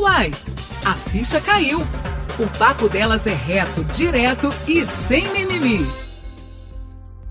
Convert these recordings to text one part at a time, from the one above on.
Uai, a ficha caiu. O papo delas é reto, direto e sem mimimi.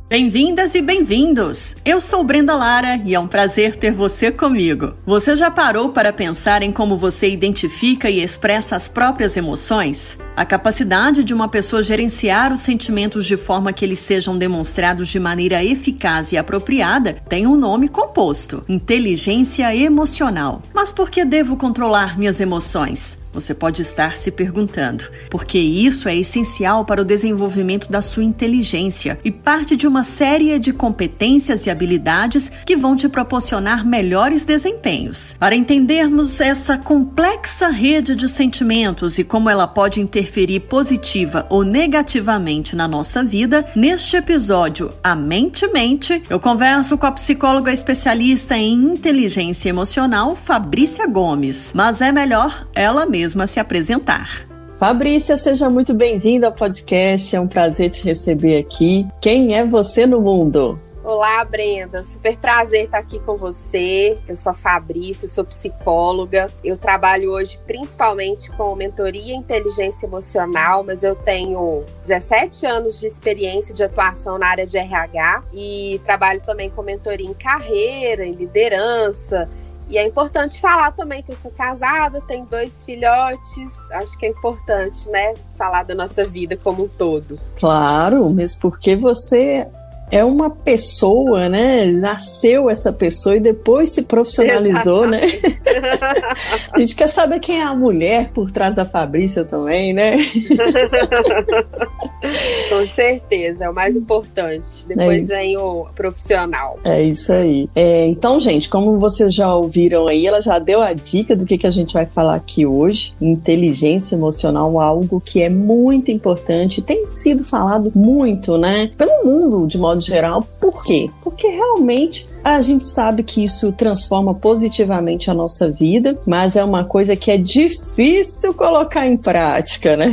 Bem-vindas e bem-vindos! Eu sou Brenda Lara e é um prazer ter você comigo. Você já parou para pensar em como você identifica e expressa as próprias emoções? A capacidade de uma pessoa gerenciar os sentimentos de forma que eles sejam demonstrados de maneira eficaz e apropriada tem um nome composto: inteligência emocional. Mas por que devo controlar minhas emoções? Você pode estar se perguntando, porque isso é essencial para o desenvolvimento da sua inteligência e parte de uma série de competências e habilidades que vão te proporcionar melhores desempenhos. Para entendermos essa complexa rede de sentimentos e como ela pode interferir positiva ou negativamente na nossa vida, neste episódio A Mente Mente, eu converso com a psicóloga especialista em inteligência emocional, Fabrícia Gomes. Mas é melhor ela mesma mesma se apresentar. Fabrícia, seja muito bem-vinda ao podcast. É um prazer te receber aqui. Quem é você no mundo? Olá, Brenda. Super prazer estar aqui com você. Eu sou a Fabrícia, sou psicóloga. Eu trabalho hoje principalmente com mentoria e inteligência emocional, mas eu tenho 17 anos de experiência de atuação na área de RH e trabalho também com mentoria em carreira, em liderança, e é importante falar também que eu sou casada, tenho dois filhotes. Acho que é importante, né, falar da nossa vida como um todo. Claro, mesmo porque você é uma pessoa, né? Nasceu essa pessoa e depois se profissionalizou, né? a gente quer saber quem é a mulher por trás da Fabrícia também, né? Com certeza, é o mais importante. Depois é. vem o profissional. É isso aí. É, então, gente, como vocês já ouviram aí, ela já deu a dica do que, que a gente vai falar aqui hoje. Inteligência emocional, algo que é muito importante, tem sido falado muito, né? Pelo mundo, de modo modo geral. Por quê? Porque realmente a gente sabe que isso transforma positivamente a nossa vida, mas é uma coisa que é difícil colocar em prática, né?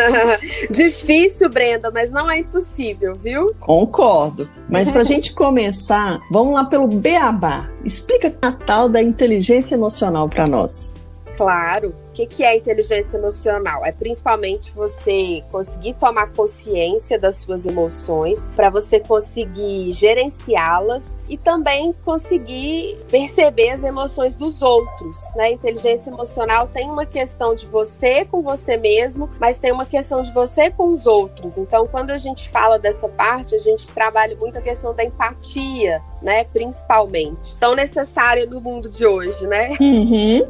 difícil, Brenda, mas não é impossível, viu? Concordo. Mas para a gente começar, vamos lá pelo beabá. Explica a tal da inteligência emocional para nós. Claro. O que, que é inteligência emocional? É principalmente você conseguir tomar consciência das suas emoções, para você conseguir gerenciá-las e também conseguir perceber as emoções dos outros. Né? Inteligência emocional tem uma questão de você com você mesmo, mas tem uma questão de você com os outros. Então, quando a gente fala dessa parte, a gente trabalha muito a questão da empatia, né? Principalmente. Tão necessária no mundo de hoje, né? Uhum.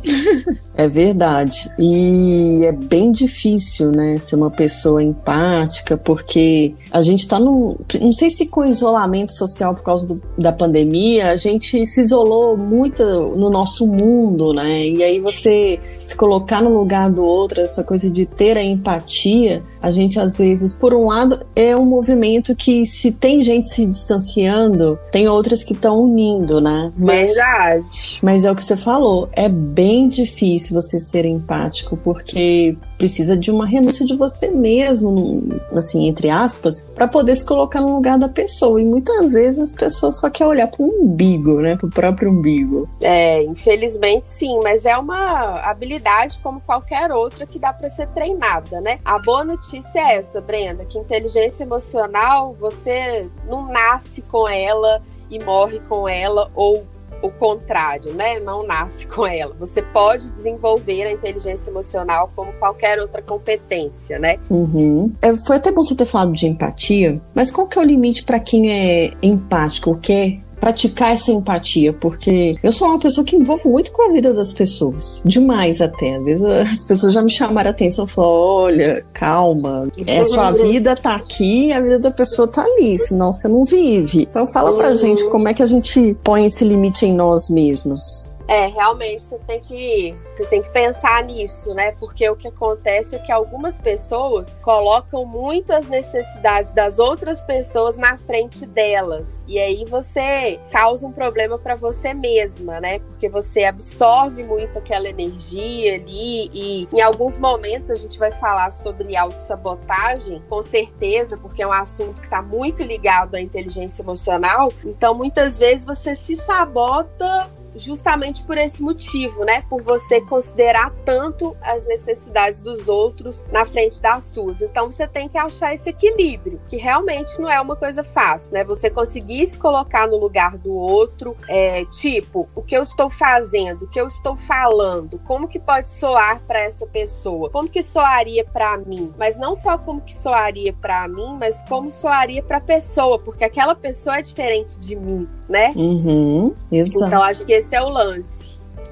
É verdade. E é bem difícil, né, ser uma pessoa empática, porque a gente tá num. Não sei se com isolamento social por causa do, da pandemia, a gente se isolou muito no nosso mundo, né? E aí você se colocar no lugar do outro, essa coisa de ter a empatia, a gente às vezes, por um lado, é um movimento que se tem gente se distanciando, tem outras que estão unindo, né? Mas, Verdade. Mas é o que você falou, é bem difícil você ser empático, porque precisa de uma renúncia de você mesmo, assim, entre aspas, para poder se colocar no lugar da pessoa. E muitas vezes as pessoas só querem olhar para o umbigo, né? Para o próprio umbigo. É, infelizmente sim, mas é uma habilidade como qualquer outra que dá para ser treinada, né? A boa notícia é essa, Brenda, que inteligência emocional você não nasce com ela e morre com ela ou o contrário, né? Não nasce com ela. Você pode desenvolver a inteligência emocional como qualquer outra competência, né? Uhum. É, foi até bom você ter falado de empatia, mas qual que é o limite para quem é empático, o que praticar essa empatia, porque eu sou uma pessoa que envolvo muito com a vida das pessoas, demais até. Às vezes as pessoas já me chamaram a atenção e falaram: olha, calma, é sua vida tá aqui, a vida da pessoa tá ali, senão você não vive. Então fala pra uhum. gente como é que a gente põe esse limite em nós mesmos. É, realmente você tem que você tem que pensar nisso, né? Porque o que acontece é que algumas pessoas colocam muito as necessidades das outras pessoas na frente delas. E aí você causa um problema para você mesma, né? Porque você absorve muito aquela energia ali e em alguns momentos a gente vai falar sobre autossabotagem, com certeza, porque é um assunto que está muito ligado à inteligência emocional. Então, muitas vezes você se sabota justamente por esse motivo, né? Por você considerar tanto as necessidades dos outros na frente das suas. Então você tem que achar esse equilíbrio, que realmente não é uma coisa fácil, né? Você conseguir se colocar no lugar do outro, é, tipo, o que eu estou fazendo, o que eu estou falando, como que pode soar para essa pessoa, como que soaria para mim, mas não só como que soaria para mim, mas como soaria para a pessoa, porque aquela pessoa é diferente de mim, né? Uhum, exato. Então acho que esse é o lance.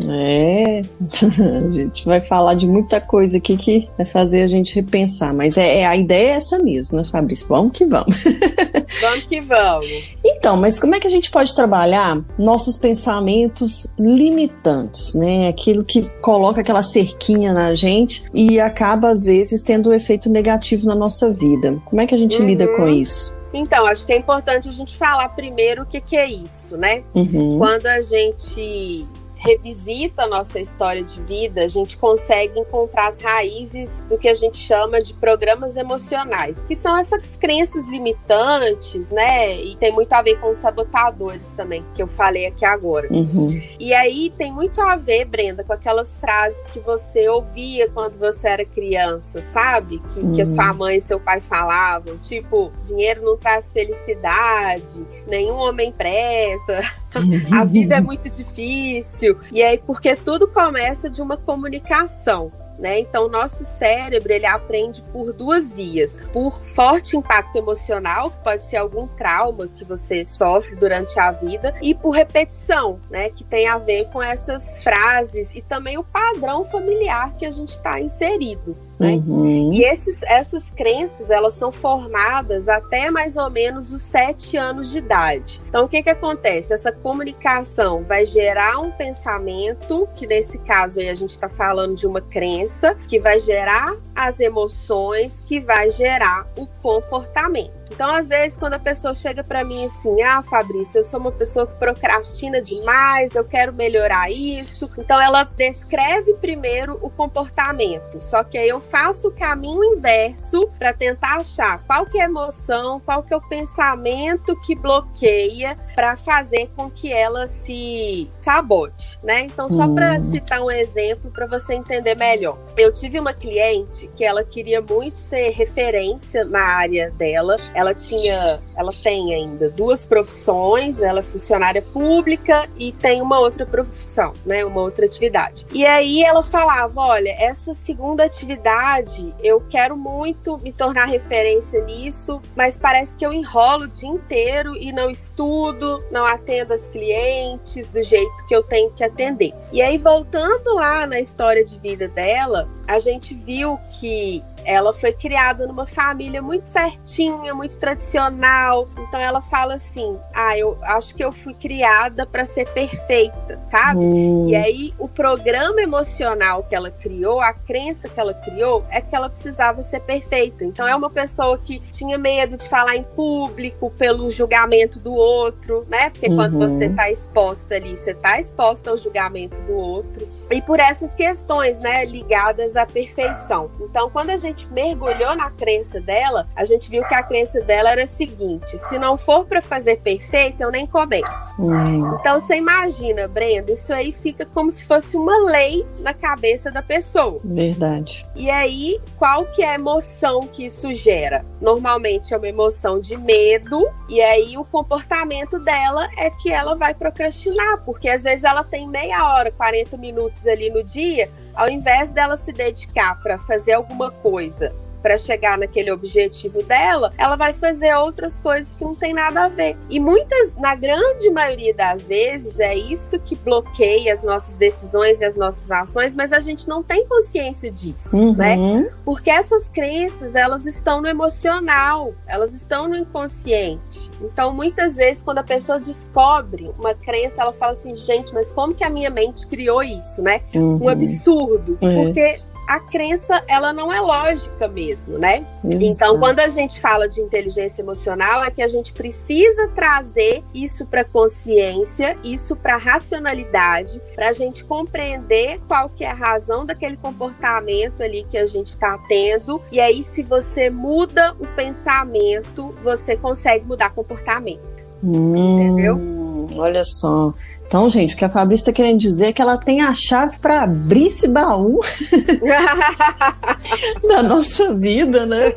É, a gente vai falar de muita coisa aqui que vai fazer a gente repensar, mas é, é a ideia é essa mesmo, né, Fabrício? Vamos que vamos. Vamos que vamos. Então, mas como é que a gente pode trabalhar nossos pensamentos limitantes, né? Aquilo que coloca aquela cerquinha na gente e acaba às vezes tendo um efeito negativo na nossa vida. Como é que a gente uhum. lida com isso? Então, acho que é importante a gente falar primeiro o que, que é isso, né? Uhum. Quando a gente revisita a nossa história de vida, a gente consegue encontrar as raízes do que a gente chama de programas emocionais, que são essas crenças limitantes, né? E tem muito a ver com os sabotadores também, que eu falei aqui agora. Uhum. E aí tem muito a ver, Brenda, com aquelas frases que você ouvia quando você era criança, sabe? Que, uhum. que a sua uhum. mãe e seu pai falavam, tipo, dinheiro não traz felicidade, nenhum homem presta, a vida é muito difícil. E aí, porque tudo começa de uma comunicação. Né? Então, o nosso cérebro ele aprende por duas vias: por forte impacto emocional, que pode ser algum trauma que você sofre durante a vida, e por repetição, né? Que tem a ver com essas frases e também o padrão familiar que a gente está inserido. Né? Uhum. E esses, essas crenças elas são formadas até mais ou menos os sete anos de idade. Então o que que acontece? Essa comunicação vai gerar um pensamento, que nesse caso aí a gente está falando de uma crença, que vai gerar as emoções, que vai gerar o comportamento. Então, às vezes, quando a pessoa chega para mim assim, ah, Fabrício, eu sou uma pessoa que procrastina demais, eu quero melhorar isso. Então, ela descreve primeiro o comportamento. Só que aí eu faço o caminho inverso para tentar achar qual que é a emoção, qual que é o pensamento que bloqueia para fazer com que ela se sabote, né? Então, só hum. para citar um exemplo para você entender melhor. Eu tive uma cliente que ela queria muito ser referência na área dela ela tinha, ela tem ainda duas profissões, ela é funcionária pública e tem uma outra profissão, né, uma outra atividade. E aí ela falava, olha, essa segunda atividade, eu quero muito me tornar referência nisso, mas parece que eu enrolo o dia inteiro e não estudo, não atendo as clientes do jeito que eu tenho que atender. E aí voltando lá na história de vida dela, a gente viu que ela foi criada numa família muito certinha, muito tradicional. Então ela fala assim: "Ah, eu acho que eu fui criada para ser perfeita", sabe? Hum. E aí o programa emocional que ela criou, a crença que ela criou é que ela precisava ser perfeita. Então é uma pessoa que tinha medo de falar em público pelo julgamento do outro, né? Porque uhum. quando você tá exposta ali, você tá exposta ao julgamento do outro. E por essas questões, né, ligadas à perfeição. Então, quando a gente mergulhou na crença dela, a gente viu que a crença dela era a seguinte: se não for para fazer perfeito, eu nem começo. Hum. Então você imagina, Brenda, isso aí fica como se fosse uma lei na cabeça da pessoa. Verdade. E aí, qual que é a emoção que isso gera? Normalmente é uma emoção de medo, e aí o comportamento dela é que ela vai procrastinar, porque às vezes ela tem meia hora, 40 minutos ali no dia ao invés dela se dedicar para fazer alguma coisa para chegar naquele objetivo dela, ela vai fazer outras coisas que não tem nada a ver. E muitas, na grande maioria das vezes, é isso que bloqueia as nossas decisões e as nossas ações, mas a gente não tem consciência disso, uhum. né? Porque essas crenças, elas estão no emocional, elas estão no inconsciente. Então, muitas vezes, quando a pessoa descobre uma crença, ela fala assim, gente, mas como que a minha mente criou isso, né? Uhum. Um absurdo. É. Porque a crença ela não é lógica mesmo, né? Exato. Então, quando a gente fala de inteligência emocional, é que a gente precisa trazer isso para consciência, isso para racionalidade, para a gente compreender qual que é a razão daquele comportamento ali que a gente está tendo. E aí, se você muda o pensamento, você consegue mudar comportamento. Hum, entendeu? Olha só. Então, gente, o que a Fabrícia está querendo dizer é que ela tem a chave para abrir esse baú da nossa vida, né?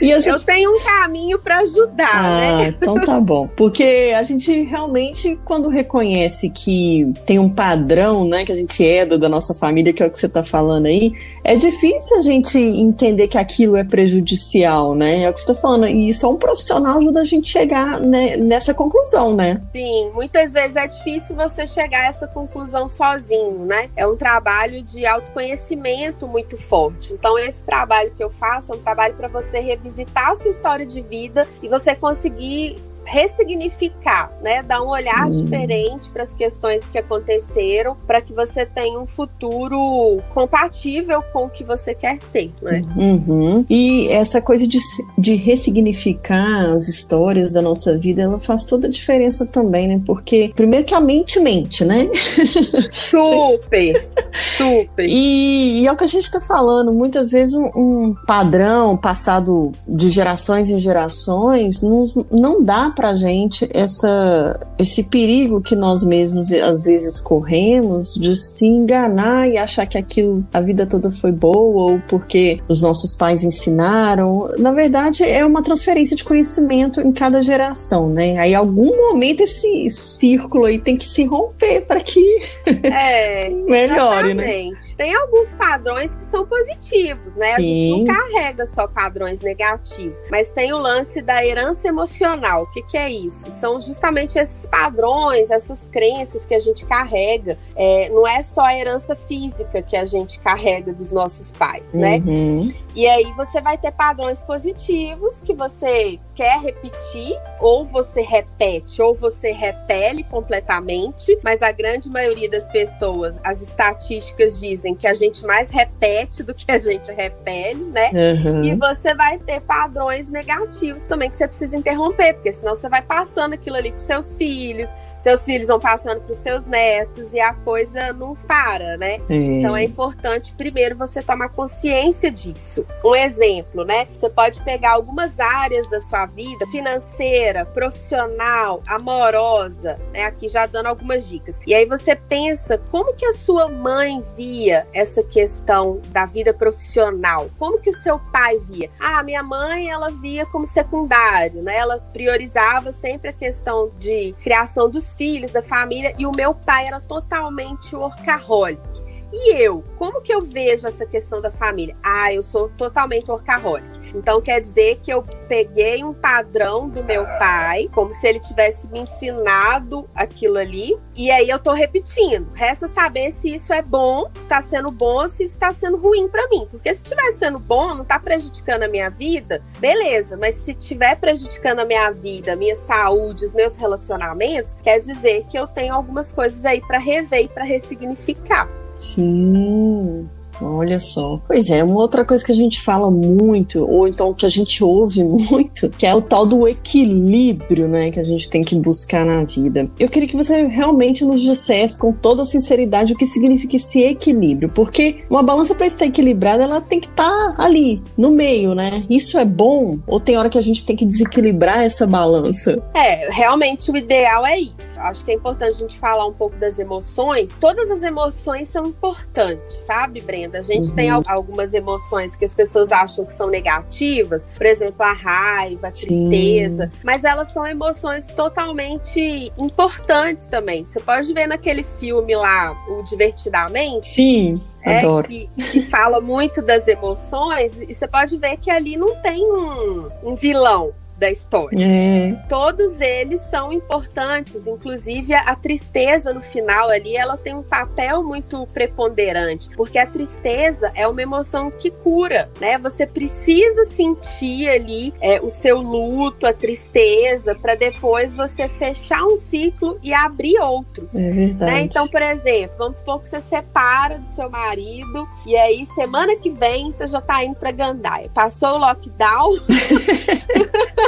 E gente... Eu tenho um caminho para ajudar, ah, né? Então tá bom. Porque a gente realmente, quando reconhece que tem um padrão, né, que a gente herda da nossa família, que é o que você está falando aí, é difícil a gente entender que aquilo é prejudicial, né? É o que você está falando. E só um profissional ajuda a gente chegar né, nessa conclusão, né? Sim, muitas vezes é difícil você chegar a essa conclusão sozinho, né? É um trabalho de autoconhecimento muito forte. Então, esse trabalho que eu faço é um trabalho para você revisitar a sua história de vida e você conseguir ressignificar, né? Dar um olhar uhum. diferente para as questões que aconteceram, para que você tenha um futuro compatível com o que você quer ser, né? Uhum. E essa coisa de, de ressignificar as histórias da nossa vida, ela faz toda a diferença também, né? Porque, primeiro que a mente mente, né? Super! super! E, e, é o que a gente está falando, muitas vezes um, um padrão passado de gerações em gerações não, não dá para gente essa, esse perigo que nós mesmos às vezes corremos de se enganar e achar que aquilo a vida toda foi boa ou porque os nossos pais ensinaram. Na verdade, é uma transferência de conhecimento em cada geração, né? Aí, em algum momento, esse círculo aí tem que se romper para que é, melhore, né? exatamente. né? Tem alguns padrões que são positivos, né? Sim. A gente não carrega só padrões negativos, mas tem o lance da herança emocional. O que, que é isso? São justamente esses padrões, essas crenças que a gente carrega. É, não é só a herança física que a gente carrega dos nossos pais, né? Uhum. E aí você vai ter padrões positivos que você quer repetir, ou você repete, ou você repele completamente, mas a grande maioria das pessoas, as estatísticas dizem que a gente mais repete do que a gente repele, né? Uhum. E você vai ter padrões negativos também que você precisa interromper, porque senão você vai passando aquilo ali com seus filhos, seus filhos vão passando para os seus netos e a coisa não para, né? É. Então é importante primeiro você tomar consciência disso. Um exemplo, né? Você pode pegar algumas áreas da sua vida, financeira, profissional, amorosa, né? Aqui já dando algumas dicas. E aí você pensa como que a sua mãe via essa questão da vida profissional? Como que o seu pai via? Ah, minha mãe ela via como secundário, né? Ela priorizava sempre a questão de criação dos filhos, da família, e o meu pai era totalmente workaholic. E eu, como que eu vejo essa questão da família? Ah, eu sou totalmente workaholic. Então quer dizer que eu peguei um padrão do meu pai, como se ele tivesse me ensinado aquilo ali, e aí eu tô repetindo. Resta saber se isso é bom, se tá sendo bom, se isso tá sendo ruim para mim. Porque se estiver sendo bom, não tá prejudicando a minha vida, beleza. Mas se estiver prejudicando a minha vida, minha saúde, os meus relacionamentos, quer dizer que eu tenho algumas coisas aí para rever e para ressignificar. Sim. Olha só. Pois é, uma outra coisa que a gente fala muito, ou então que a gente ouve muito, que é o tal do equilíbrio, né, que a gente tem que buscar na vida. Eu queria que você realmente nos dissesse com toda sinceridade o que significa esse equilíbrio, porque uma balança para estar equilibrada, ela tem que estar tá ali, no meio, né? Isso é bom ou tem hora que a gente tem que desequilibrar essa balança? É, realmente o ideal é isso. Acho que é importante a gente falar um pouco das emoções. Todas as emoções são importantes, sabe, Brenda? A gente uhum. tem algumas emoções que as pessoas acham que são negativas, por exemplo, a raiva, a tristeza, Sim. mas elas são emoções totalmente importantes também. Você pode ver naquele filme lá, o Divertidamente. Sim. É. Que, que, fala muito das emoções, e você pode ver que ali não tem um, um vilão da história. É. Todos eles são importantes, inclusive a, a, tristeza no final ali, ela tem um papel muito preponderante, porque a tristeza é uma emoção que cura, né? Você precisa sentir ali é, o seu luto, a tristeza, para depois você fechar um ciclo e abrir outros. É verdade. Né? Então, por exemplo, vamos supor que você separa do seu marido e aí semana que vem você já tá indo para Gandaia. Passou o lockdown.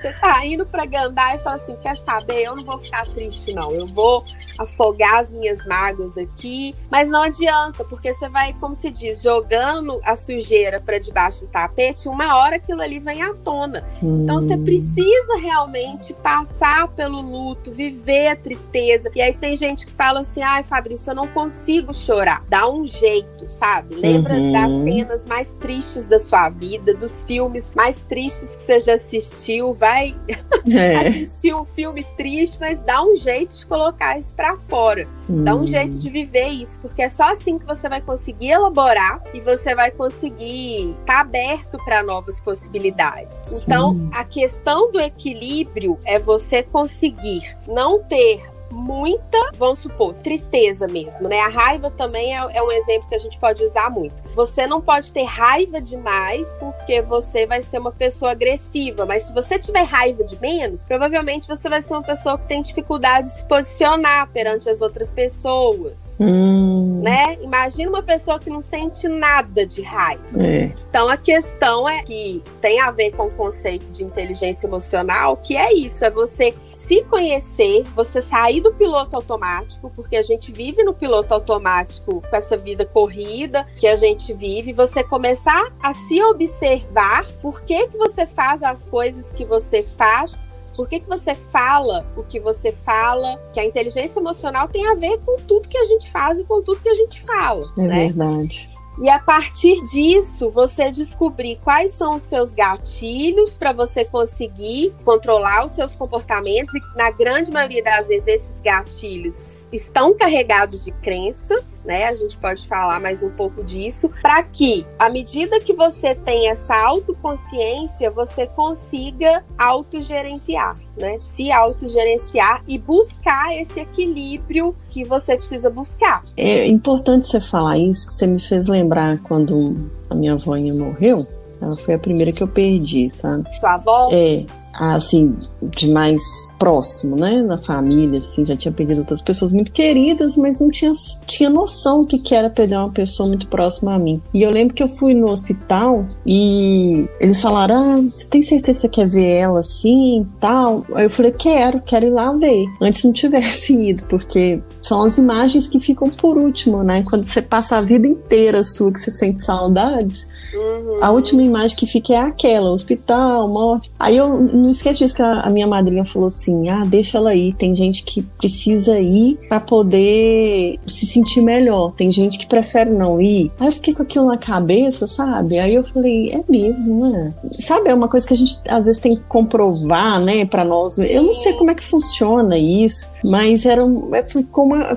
Você tá indo pra Gandai e fala assim: quer saber? Eu não vou ficar triste, não. Eu vou afogar as minhas mágoas aqui. Mas não adianta, porque você vai, como se diz, jogando a sujeira para debaixo do tapete, uma hora aquilo ali vem à tona. Hum. Então você precisa realmente passar pelo luto, viver a tristeza. E aí tem gente que fala assim: ai, Fabrício, eu não consigo chorar. Dá um jeito, sabe? Lembra uhum. das cenas mais tristes da sua vida, dos filmes mais tristes que você já assistiu. Vai é. assistir um filme triste, mas dá um jeito de colocar isso pra fora. Hum. Dá um jeito de viver isso, porque é só assim que você vai conseguir elaborar e você vai conseguir estar tá aberto para novas possibilidades. Sim. Então, a questão do equilíbrio é você conseguir não ter muita, vamos supor, tristeza mesmo, né? A raiva também é, é, um exemplo que a gente pode usar muito. Você não pode ter raiva demais, porque você vai ser uma pessoa agressiva, mas se você tiver raiva de menos, provavelmente você vai ser uma pessoa que tem dificuldade de se posicionar perante as outras pessoas. Hum. Né? Imagina uma pessoa que não sente nada de raiva. É. Então a questão é que tem a ver com o conceito de inteligência emocional, que é isso, é você se conhecer, você sair do piloto automático, porque a gente vive no piloto automático com essa vida corrida que a gente vive, você começar a se observar por que, que você faz as coisas que você faz por que, que você fala o que você fala? Que a inteligência emocional tem a ver com tudo que a gente faz e com tudo que a gente fala. É né? verdade. E a partir disso, você descobrir quais são os seus gatilhos para você conseguir controlar os seus comportamentos. E na grande maioria das vezes, esses gatilhos estão carregados de crenças, né? A gente pode falar mais um pouco disso, para que, à medida que você tem essa autoconsciência, você consiga autogerenciar, né? Se autogerenciar e buscar esse equilíbrio que você precisa buscar. É importante você falar isso, que você me fez lembrar quando a minha avó morreu. Ela foi a primeira que eu perdi, sabe? Sua avó? É, assim, de mais próximo, né, na família, assim, já tinha perdido outras pessoas muito queridas, mas não tinha, tinha noção do que, que era perder uma pessoa muito próxima a mim. E eu lembro que eu fui no hospital e eles falaram, ah, você tem certeza que você quer ver ela assim, tal? Aí eu falei, quero, quero ir lá ver. Antes não tivesse ido, porque são as imagens que ficam por último, né, quando você passa a vida inteira sua, que você sente saudades, Uhum. A última imagem que fica é aquela, hospital, morte. Aí eu não esqueço disso que a, a, minha madrinha falou assim: ah, deixa ela ir. Tem gente que precisa ir para poder se sentir melhor. Tem gente que prefere não ir. Aí eu fiquei com aquilo na cabeça, sabe? Aí eu falei: é mesmo, né? Sabe, é uma coisa que a gente às vezes tem que comprovar, né, para nós. Eu não sei como é que funciona isso, mas era um, é, foi,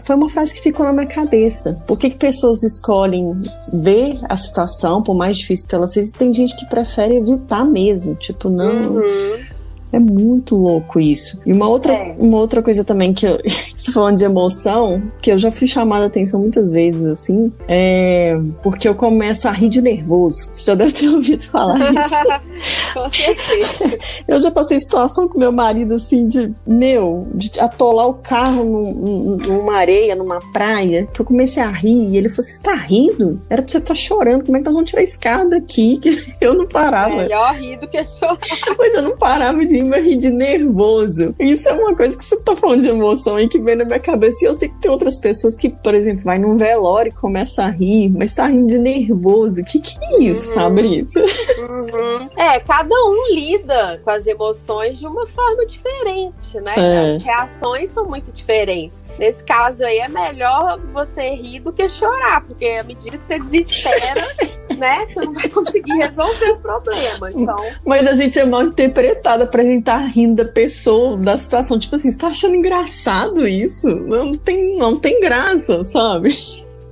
foi uma frase que ficou na minha cabeça. Por que, que pessoas escolhem ver a situação, por mais difícil que ela seja, tem gente que prefere evitar mesmo. Tipo, não. Uhum. É muito louco isso. E uma outra, é. uma outra coisa também que eu tô falando de emoção, que eu já fui chamada a atenção muitas vezes, assim, é porque eu começo a rir de nervoso. Você já deve ter ouvido falar isso. com certeza. Eu já passei situação com meu marido, assim, de, meu, de atolar o carro num, numa areia, numa praia, que eu comecei a rir, e ele falou: Você tá rindo? Era pra você estar tá chorando, como é que nós vamos tirar a escada aqui? Que eu não parava. Melhor rir do que chorar. Mas eu não parava de vai rir de nervoso. Isso é uma coisa que você tá falando de emoção aí que vem na minha cabeça. E eu sei que tem outras pessoas que, por exemplo, vai num velório e começa a rir, mas tá rindo de nervoso. O que, que é isso, uhum. Fabrício? Uhum. É, cada um lida com as emoções de uma forma diferente, né? É. As reações são muito diferentes. Nesse caso aí, é melhor você rir do que chorar, porque à medida que você desespera, né, você não vai conseguir resolver o problema. Então... Mas a gente é mal interpretado pra gente estar tá rindo da pessoa, da situação. Tipo assim, você tá achando engraçado isso? Não tem, não tem graça, sabe?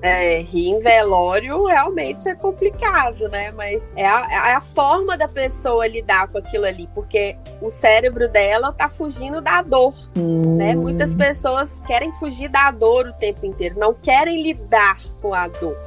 É, rir em velório realmente é complicado, né? Mas é a, é a, forma da pessoa lidar com aquilo ali, porque o cérebro dela tá fugindo da dor, hum. né? Muitas pessoas querem fugir da dor o tempo inteiro, não querem lidar com a dor,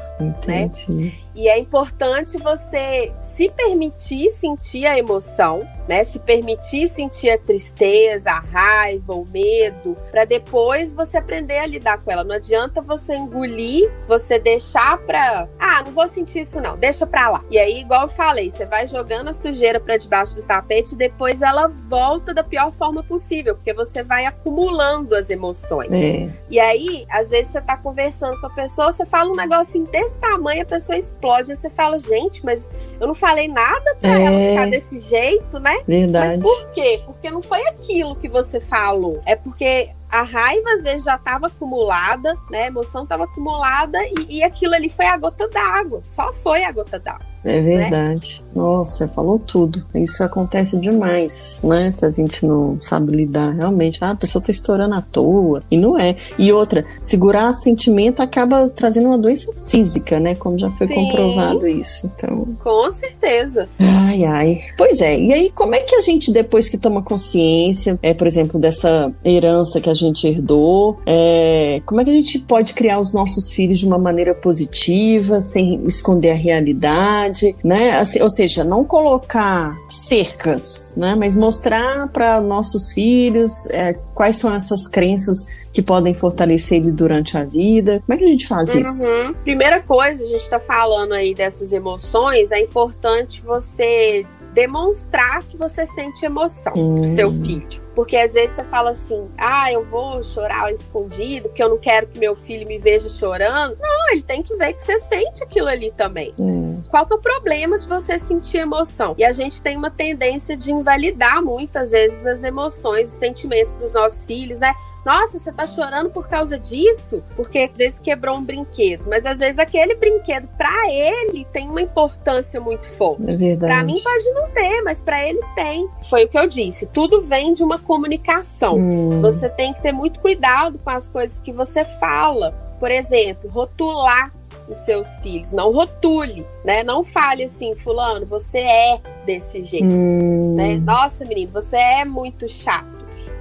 né? Entendi. né? E é importante você se permitir sentir a emoção, né? Se permitir sentir a tristeza, a raiva, o medo, para depois você aprender a lidar com ela. Não adianta você engolir, você deixar pra. Ah, não vou sentir isso não, deixa pra lá. E aí, igual eu falei, você vai jogando a sujeira para debaixo do tapete e depois ela volta da pior forma possível, porque você vai acumulando as emoções. É. E aí, às vezes você tá conversando com a pessoa, você fala um negócio desse tamanho, a pessoa explode, você fala, gente, mas eu não falei nada pra é. ela ficar desse jeito, né? Verdade. Mas por quê? Porque não foi aquilo que você falou. É porque a raiva às vezes já estava acumulada, né? A emoção estava acumulada e, e aquilo ali foi a gota d'água. Só foi a gota d'água. É verdade. Né? Nossa, falou tudo. Isso acontece demais, né? Se a gente não sabe lidar realmente. Ah, a pessoa tá estourando à toa. E não é. E outra, segurar sentimento acaba trazendo uma doença física, né? Como já foi Sim. comprovado isso. Então. Com certeza. Ai, ai. Pois é. E aí, como é que a gente, depois que toma consciência, é, por exemplo, dessa herança que a gente herdou, é, como é que a gente pode criar os nossos filhos de uma maneira positiva, sem esconder a realidade? Né? Assim, ou seja, não colocar cercas, né? Mas mostrar para nossos filhos é, quais são essas crenças que podem fortalecer ele durante a vida. Como é que a gente faz uhum. isso? Primeira coisa, a gente está falando aí dessas emoções, é importante você demonstrar que você sente emoção hum. pro seu filho. Porque às vezes você fala assim, ah, eu vou chorar escondido, porque eu não quero que meu filho me veja chorando. Não, ele tem que ver que você sente aquilo ali também. Hum. Qual que é o problema de você sentir emoção? E a gente tem uma tendência de invalidar muitas vezes as emoções, os sentimentos dos nossos filhos, né? Nossa, você tá chorando por causa disso? Porque às vezes quebrou um brinquedo. Mas às vezes aquele brinquedo, para ele, tem uma importância muito forte. É verdade. Pra mim pode não ter, mas para ele tem. Foi o que eu disse. Tudo vem de uma comunicação. Hum. Você tem que ter muito cuidado com as coisas que você fala. Por exemplo, rotular os seus filhos. Não rotule, né? Não fale assim, fulano, você é desse jeito, hum. né? Nossa, menino, você é muito chato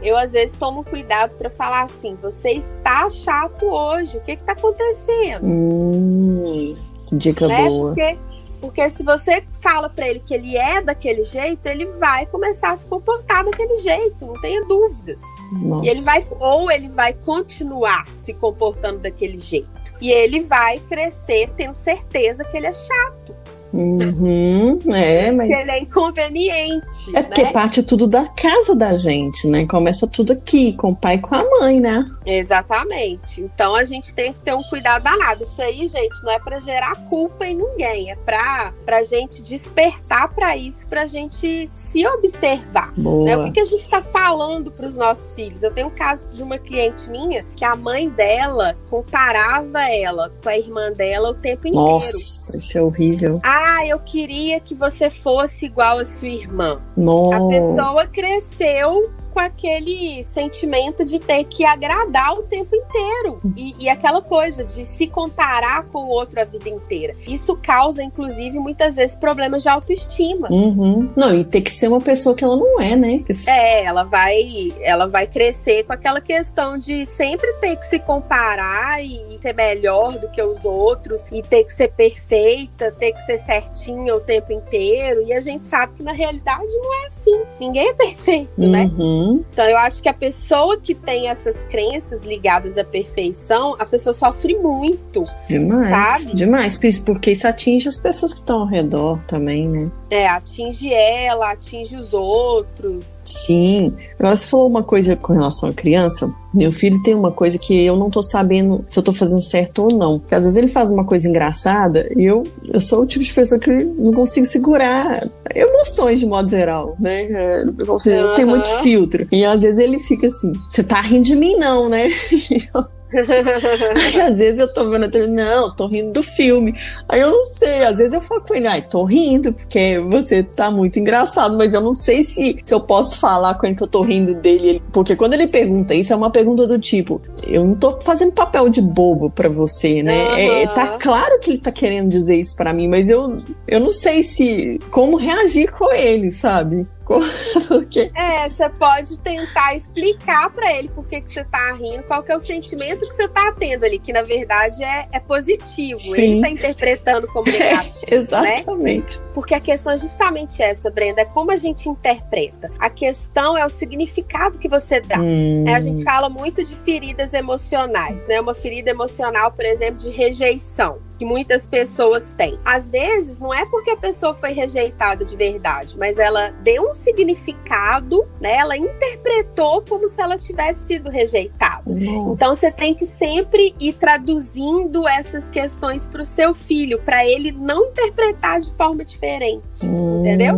eu às vezes tomo cuidado para falar assim: você está chato hoje, o que está acontecendo? Hum, que dica né? boa. Porque, porque se você fala para ele que ele é daquele jeito, ele vai começar a se comportar daquele jeito, não tenha dúvidas. Nossa. E ele vai, ou ele vai continuar se comportando daquele jeito. E ele vai crescer tendo certeza que ele é chato. Uhum, é, mas... Porque ele é inconveniente. É porque né? parte tudo da casa da gente, né? Começa tudo aqui, com o pai e com a mãe, né? Exatamente. Então a gente tem que ter um cuidado danado. Isso aí, gente, não é para gerar culpa em ninguém, é pra, pra gente despertar para isso, pra gente se observar. Né? O que, que a gente tá falando pros nossos filhos? Eu tenho um caso de uma cliente minha que a mãe dela comparava ela com a irmã dela o tempo inteiro. Nossa, isso é horrível. Ah, ah, eu queria que você fosse igual a sua irmã. Nossa. A pessoa cresceu com aquele sentimento de ter que agradar o tempo inteiro. E, e, aquela coisa de se comparar com o outro a vida inteira. Isso causa, inclusive, muitas vezes problemas de autoestima. Uhum. Não, e ter que ser uma pessoa que ela não é, né? É, ela vai, ela vai crescer com aquela questão de sempre ter que se comparar e ser melhor do que os outros, e ter que ser perfeita, ter que ser certinha o tempo inteiro. E a gente sabe que na realidade não é assim. Ninguém é perfeito, né? uhum. né? Uhum. Então eu acho que a pessoa que tem essas crenças ligadas à perfeição, a pessoa sofre muito. Demais. Sabe? Demais, porque isso atinge as pessoas que estão ao redor também, né? É, atinge ela, atinge os outros. Sim. Agora você falou uma coisa com relação à criança. Meu filho tem uma coisa que eu não tô sabendo se eu tô fazendo certo ou não. Porque às vezes ele faz uma coisa engraçada e eu, eu sou o tipo de pessoa que não consigo segurar emoções de modo geral, né? Ou seja, uhum. eu tenho muito filtro. E às vezes ele fica assim: você tá rindo de mim, não, né? Aí, às vezes eu tô vendo a televisão, não, tô rindo do filme. Aí eu não sei, às vezes eu falo com ele, ai, tô rindo, porque você tá muito engraçado, mas eu não sei se, se eu posso falar com ele que eu tô rindo dele. Porque quando ele pergunta isso, é uma pergunta do tipo, eu não tô fazendo papel de bobo pra você, né? Uhum. É, tá claro que ele tá querendo dizer isso pra mim, mas eu, eu não sei se como reagir com ele, sabe? Porque... É, você pode tentar explicar para ele por que, que você tá rindo, qual que é o sentimento que você tá tendo ali, que na verdade é, é positivo. Sim. Ele tá interpretando como negativo. É, exatamente. Né? Porque a questão é justamente essa, Brenda, é como a gente interpreta. A questão é o significado que você dá. Hum. É, a gente fala muito de feridas emocionais, né? Uma ferida emocional, por exemplo, de rejeição que muitas pessoas têm. Às vezes, não é porque a pessoa foi rejeitada de verdade, mas ela deu um significado, né? Ela interpretou como se ela tivesse sido rejeitada. Nossa. Então, você tem que sempre ir traduzindo essas questões para o seu filho, para ele não interpretar de forma diferente, hum. entendeu?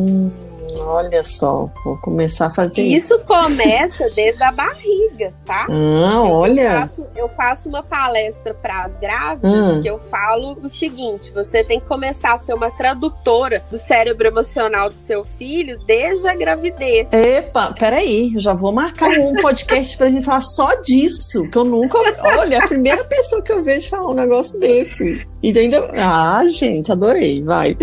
Olha só, vou começar a fazer isso. Isso começa desde a barriga, tá? Ah, olha. Eu faço, eu faço uma palestra para as grávidas ah. que eu falo o seguinte: você tem que começar a ser uma tradutora do cérebro emocional do seu filho desde a gravidez. Epa, peraí, já vou marcar um podcast pra gente falar só disso, que eu nunca. Olha, a primeira pessoa que eu vejo falar um negócio desse. E ainda. Ah, gente, adorei, vai.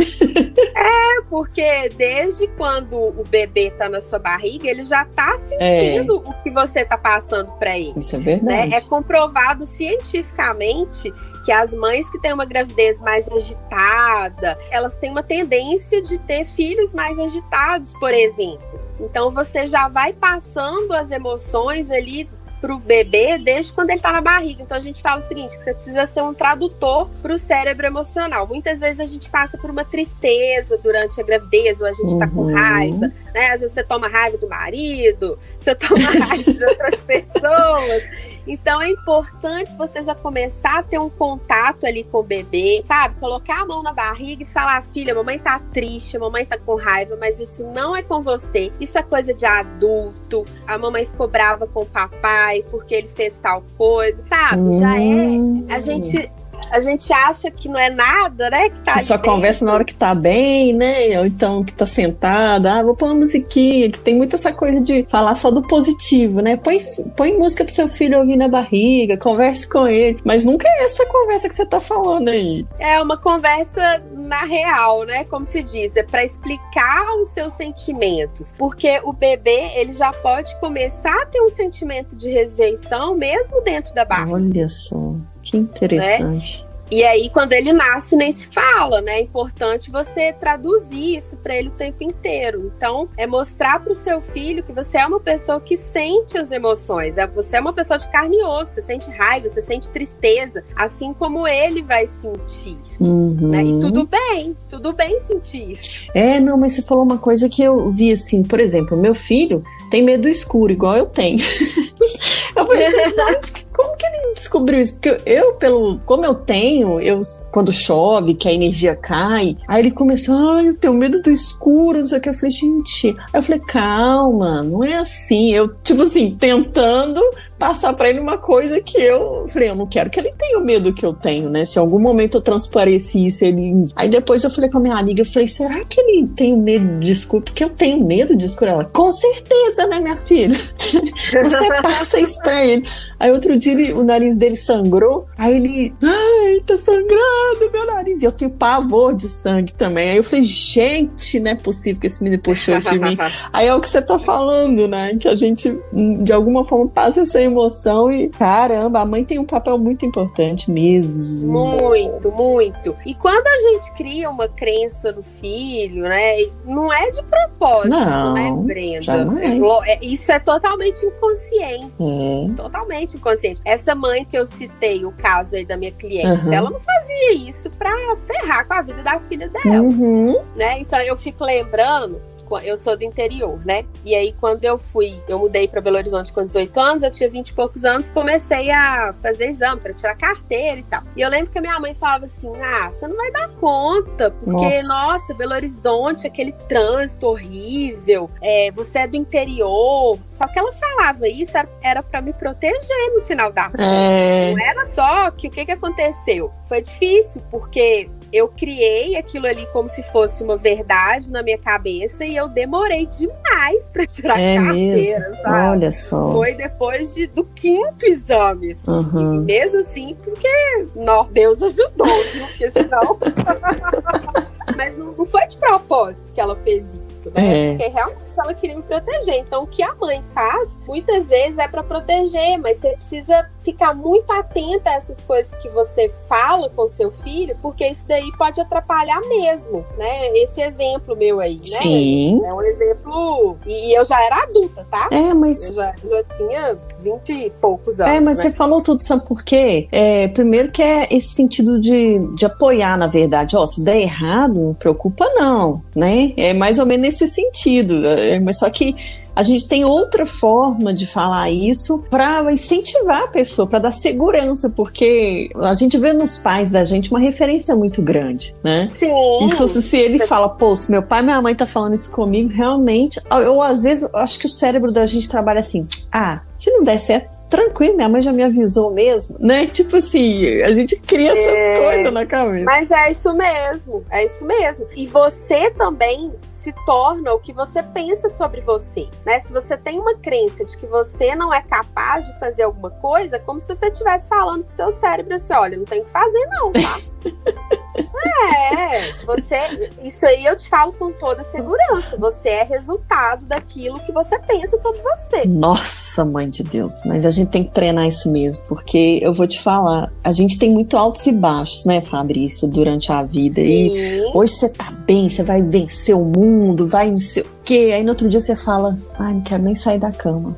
É, porque desde quando o bebê tá na sua barriga, ele já tá sentindo é. o que você tá passando para ele. Isso é verdade. Né? É comprovado cientificamente que as mães que têm uma gravidez mais agitada, elas têm uma tendência de ter filhos mais agitados, por exemplo. Então você já vai passando as emoções ali para o bebê desde quando ele está na barriga. Então a gente fala o seguinte, que você precisa ser um tradutor para o cérebro emocional. Muitas vezes a gente passa por uma tristeza durante a gravidez, ou a gente está uhum. com raiva, né? Às vezes você toma raiva do marido, você toma raiva de outras pessoas. Então é importante você já começar a ter um contato ali com o bebê, sabe? Colocar a mão na barriga e falar: filha, mamãe tá triste, mamãe tá com raiva, mas isso não é com você. Isso é coisa de adulto. A mamãe ficou brava com o papai porque ele fez tal coisa, sabe? Já é. A gente a gente acha que não é nada, né? Que tá só conversa na hora que tá bem, né? Ou então que tá sentada, ah, vou pôr uma musiquinha, que tem muito essa coisa de falar só do positivo, né? Põe, põe música pro seu filho ouvir na barriga, converse com ele. Mas nunca é essa conversa que você tá falando aí. É uma conversa na real, né? Como se diz, é para explicar os seus sentimentos. Porque o bebê, ele já pode começar a ter um sentimento de rejeição mesmo dentro da barriga. Olha só. Que interessante. Né? E aí, quando ele nasce, nem se fala, né? É importante você traduzir isso para ele o tempo inteiro. Então, é mostrar para o seu filho que você é uma pessoa que sente as emoções. É, você é uma pessoa de carne e osso. Você sente raiva, você sente tristeza, assim como ele vai sentir. Uhum. Né? E tudo bem, tudo bem sentir isso. É, não, mas você falou uma coisa que eu vi assim, por exemplo, meu filho tem medo do escuro, igual eu tenho. eu falei, gente, como que ele descobriu isso? Porque eu, pelo. Como eu tenho, eu quando chove, que a energia cai, aí ele começou, ai, eu tenho medo do escuro, não sei o que. Eu falei, gente. Aí eu falei, calma, não é assim. Eu, tipo assim, tentando passar para ele uma coisa que eu falei, eu não quero que ele tenha o medo que eu tenho, né? Se em algum momento eu transpareci isso, ele. Aí depois eu falei com a minha amiga, eu falei, será que ele tem medo de escuro? Porque eu tenho medo de escuro. Ela, com certeza, né, minha filha? Você passa isso pra ele. Aí outro dia ele, o nariz dele sangrou. Aí ele, ai, tá sangrando meu nariz. E eu tenho pavor de sangue também. Aí eu falei, gente, não é possível que esse menino puxou de mim. Aí é o que você tá falando, né? Que a gente, de alguma forma, passa essa emoção e, caramba, a mãe tem um papel muito importante mesmo. Muito, muito. E quando a gente cria uma crença no filho, né? Não é de propósito, né, não, né, Brenda? Jamais. É, isso é totalmente inconsciente. É. Totalmente totalmente inconsciente. Essa mãe que eu citei, o caso aí da minha cliente, uhum. ela não fazia isso pra ferrar com a vida da filha dela. Uhum. Né? Então eu fico lembrando eu sou do interior, né? E aí, quando eu fui, eu mudei para Belo Horizonte com 18 anos, eu tinha 20 e poucos anos, comecei a fazer exame para tirar carteira e tal. E eu lembro que a minha mãe falava assim: ah, você não vai dar conta, porque, nossa, nossa Belo Horizonte, aquele trânsito horrível, é, você é do interior. Só que ela falava isso, era para me proteger no final da. É... Não era só que o que, que aconteceu. Foi difícil, porque eu criei aquilo ali como se fosse uma verdade na minha cabeça e eu demorei demais para tirar é carteira, mesmo? sabe? Olha só. Foi depois de, do quinto exame, assim. Uhum. mesmo assim, porque não, Deus ajudou, viu? Porque senão. Mas não, não foi de propósito que ela fez isso isso, né? É. Porque realmente ela queria me proteger. Então, o que a mãe faz, muitas vezes é para proteger, mas você precisa ficar muito atenta a essas coisas que você fala com seu filho, porque isso daí pode atrapalhar mesmo, né? Esse exemplo meu aí, né? Sim. É um exemplo. E eu já era adulta, tá? É, mas. Eu já, já tinha 20 e poucos anos. É, mas né? você falou tudo, sabe por quê? É, primeiro que é esse sentido de, de apoiar, na verdade. Ó, se der errado, não preocupa não, né? É mais ou menos nesse sentido. É, mas só que a gente tem outra forma de falar isso para incentivar a pessoa, para dar segurança, porque a gente vê nos pais da gente uma referência muito grande, né? Sim. Isso se ele fala, pô, se meu pai e minha mãe tá falando isso comigo, realmente, eu às vezes eu acho que o cérebro da gente trabalha assim, ah, se não der certo, tranquilo, minha mãe já me avisou mesmo, né? Tipo assim, a gente cria essas É. coisas na cabeça. Mas é isso mesmo, é isso mesmo. E você também se torna o que você pensa sobre você, né? Se você tem uma crença de que você não é capaz de fazer alguma coisa, é como se você estivesse falando pro seu cérebro assim, olha, não tem que fazer não, tá? é, você, isso aí eu te falo com toda segurança. Você é resultado daquilo que você pensa sobre você. Nossa, mãe de Deus, mas a gente tem que treinar isso mesmo, porque eu vou te falar, a gente tem muito altos e baixos, né, Fabrício, durante a vida. E Sim. hoje você tá bem, você vai vencer o mundo, vai não sei o quê. Aí no outro dia você fala, ai, não quero nem sair da cama.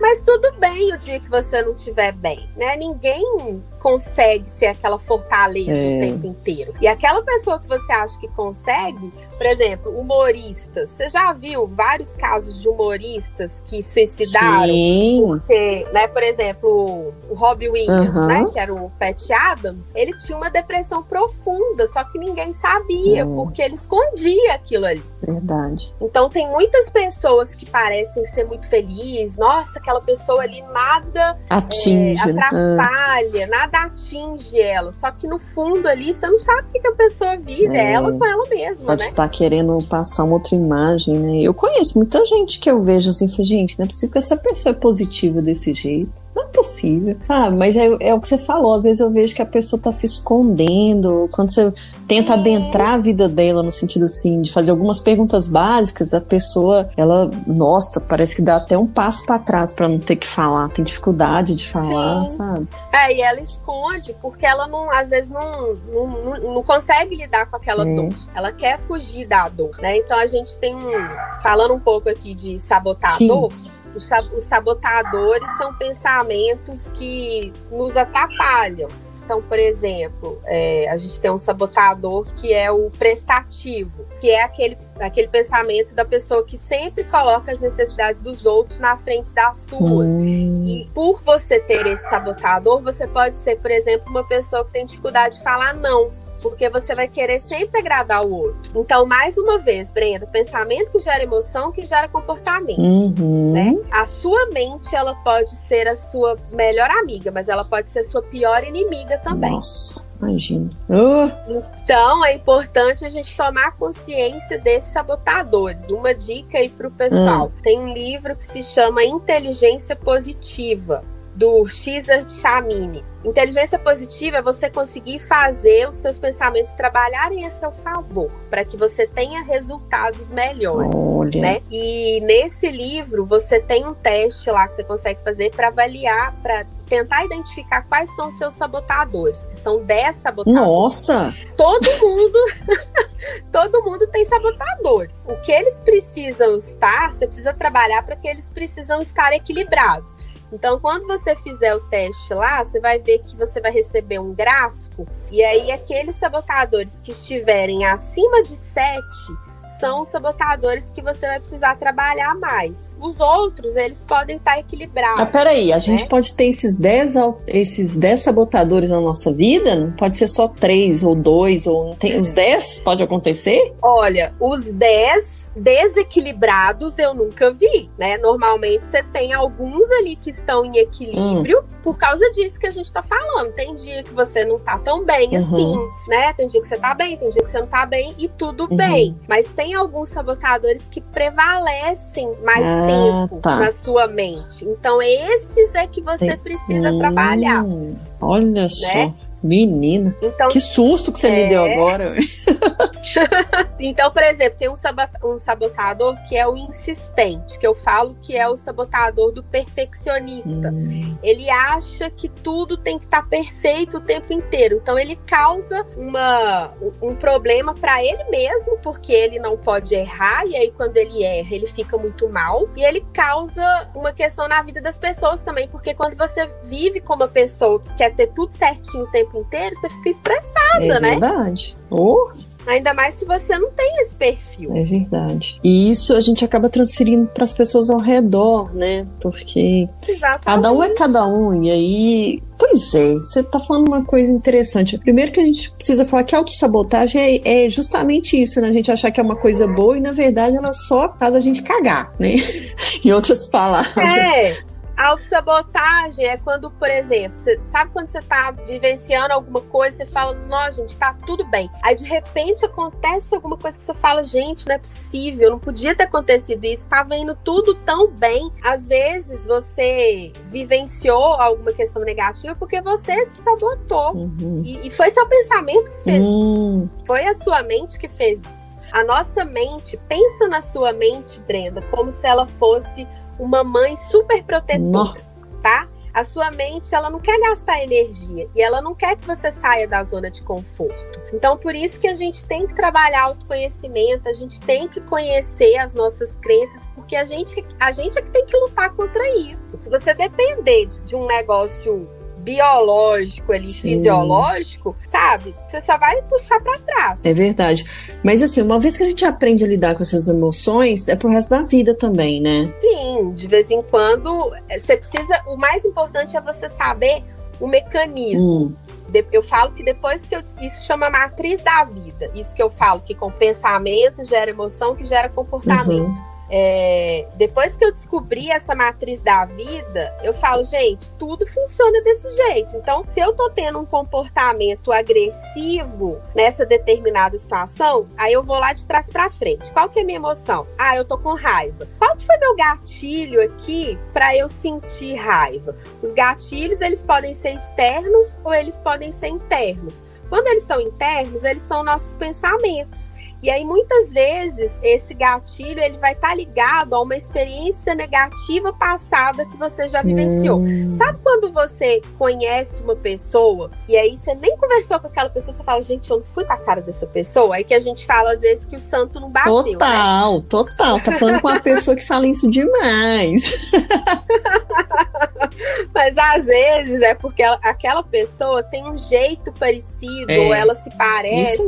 Mas tudo bem o dia que você não estiver bem, né? Ninguém consegue ser aquela fortaleza É. o tempo inteiro. E aquela pessoa que você acha que consegue, por exemplo, humoristas. Você já viu vários casos de humoristas que suicidaram? Sim. Porque, né, por exemplo, o Robbie Williams, Aham. né, que era o Pat Adams, ele tinha uma depressão profunda, só que ninguém sabia, Hum. porque ele escondia aquilo ali. Verdade. Então tem muitas pessoas que parecem ser muito felizes. Nossa, aquela pessoa ali nada é, Atinge? Ah, atrapalha, nada atinge ela. Só que no fundo ali você não sabe o que a pessoa vive, é, É. ela com ela mesma, Pode né? estar querendo passar uma outra imagem, né? Eu conheço muita gente que eu vejo assim, gente, não é possível que essa pessoa é positiva desse jeito. Não é possível. Ah, mas é, é o que você falou. Às vezes eu vejo que a pessoa tá se escondendo. Quando você tenta Sim. adentrar a vida dela, no sentido assim, de fazer algumas perguntas básicas, a pessoa, ela, nossa, parece que dá até um passo pra trás pra não ter que falar. Tem dificuldade de falar, Sim. sabe? É, e ela esconde porque ela não, às vezes não, não, não- não consegue lidar com aquela É. dor. Ela quer fugir da dor, né? Então a gente tem um, falando um pouco aqui de sabotador. Sa- os sabotadores são pensamentos que nos atrapalham. Então, por exemplo, é, a gente tem um sabotador que é o prestativo, que é aquele, aquele pensamento da pessoa que sempre coloca as necessidades dos outros na frente das suas. Hum, E por você ter esse sabotador, você pode ser, por exemplo, uma pessoa que tem dificuldade de falar não, porque você vai querer sempre agradar o outro. Então, mais uma vez, Brenda, pensamento que gera emoção, que gera comportamento. uhum. Né? A sua mente, ela pode ser a sua melhor amiga, mas ela pode ser sua pior inimiga também. Nossa, imagina. Oh, Então, é importante a gente tomar consciência desses sabotadores. Uma dica aí pro pessoal. Tem um livro que se chama Inteligência Positiva, do Cesar Chamini. Inteligência positiva é você conseguir fazer os seus pensamentos trabalharem a seu favor, para que você tenha resultados melhores. olha. Né? E nesse livro você tem um teste lá que você consegue fazer para avaliar, para tentar identificar quais são os seus sabotadores, que são 10 sabotadores. Nossa! Todo mundo, todo mundo tem sabotadores. O que eles precisam estar, você precisa trabalhar para que eles precisam estar equilibrados. Então, quando você fizer o teste lá, você vai ver que você vai receber um gráfico, e aí aqueles sabotadores que estiverem acima de 7 são os sabotadores que você vai precisar trabalhar mais. Os outros, eles podem estar equilibrados. Ah, peraí, a gente né? pode ter esses 10, al- esses 10 sabotadores na nossa vida? Não pode ser só 3 ou 2, ou tem. Os 10 pode acontecer? Olha, os 10 desequilibrados eu nunca vi, né? Normalmente você tem alguns ali que estão em equilíbrio por causa disso que a gente tá falando. Tem dia que você não tá tão bem Uhum. assim, né? Tem dia que você tá bem, tem dia que você não tá bem e tudo Uhum. bem. Mas tem alguns sabotadores que prevalecem mais Ah, tempo tá. na sua mente. Então esses é que você precisa Hum, trabalhar. Olha só. Menina, então, que susto que você é... me deu agora. então, por exemplo, tem um sabotador que é o insistente, que eu falo que é o sabotador do perfeccionista. Hum. Ele acha que tudo tem que estar tá perfeito o tempo inteiro. Então, ele causa uma, um problema para ele mesmo, porque ele não pode errar, e aí quando ele erra, ele fica muito mal. E ele causa uma questão na vida das pessoas também, porque quando você vive como uma pessoa que quer ter tudo certinho o tempo inteiro, você fica estressada, é né? É verdade. Oh. Ainda mais se você não tem esse perfil. É verdade. E isso a gente acaba transferindo para as pessoas ao redor, né? Porque Exatamente. cada um é cada um. E aí Pois é, você tá falando uma coisa interessante. Primeiro que a gente precisa falar que autossabotagem é, é justamente isso, né? A gente achar que é uma coisa boa e, na verdade, ela só faz a gente cagar, né? em outras palavras. É. A autossabotagem é quando, por exemplo, você sabe quando você tá vivenciando alguma coisa, você fala, nossa, gente, tá tudo bem. Aí de repente acontece alguma coisa que você fala, gente, não é possível, não podia ter acontecido isso, tava indo tudo tão bem. Às vezes você vivenciou alguma questão negativa porque você se sabotou. Uhum. E, e, foi seu pensamento que fez uhum. isso. Foi a sua mente que fez isso. A nossa mente, pensa na sua mente, Brenda, como se ela fosse uma mãe super protetora, tá? A sua mente, ela não quer gastar energia e ela não quer que você saia da zona de conforto. Então, por isso que a gente tem que trabalhar autoconhecimento, a gente tem que conhecer as nossas crenças, porque a gente, a gente é que tem que lutar contra isso. Se você depender de, de um negócio biológico ali, Sim. fisiológico, sabe? Você só vai puxar para trás. É verdade. Mas assim, uma vez que a gente aprende a lidar com essas emoções, é pro resto da vida também, né? Sim, de vez em quando é, você precisa. O mais importante é você saber o mecanismo. Hum. Eu falo que depois que eu. Isso chama matriz da vida. Isso que eu falo, que com pensamento gera emoção, que gera comportamento. Uhum. É, depois que eu descobri essa matriz da vida, eu falo, gente, tudo funciona desse jeito. Então, se eu tô tendo um comportamento agressivo nessa determinada situação, aí eu vou lá de trás para frente. Qual que é a minha emoção? Ah, eu tô com raiva. Qual que foi meu gatilho aqui para eu sentir raiva? Os gatilhos, eles podem ser externos ou eles podem ser internos. Quando eles são internos, eles são nossos pensamentos. E aí, muitas vezes, esse gatilho ele vai estar tá ligado a uma experiência negativa passada que você já vivenciou. Hum. Sabe quando você conhece uma pessoa e aí você nem conversou com aquela pessoa, você fala, gente, eu não fui com a cara dessa pessoa? Aí que a gente fala, às vezes, que o santo não bateu. Né? Total, né? total. Você tá falando com uma pessoa que fala isso demais. Mas às vezes é porque aquela pessoa tem um jeito parecido, é, ou ela se parece,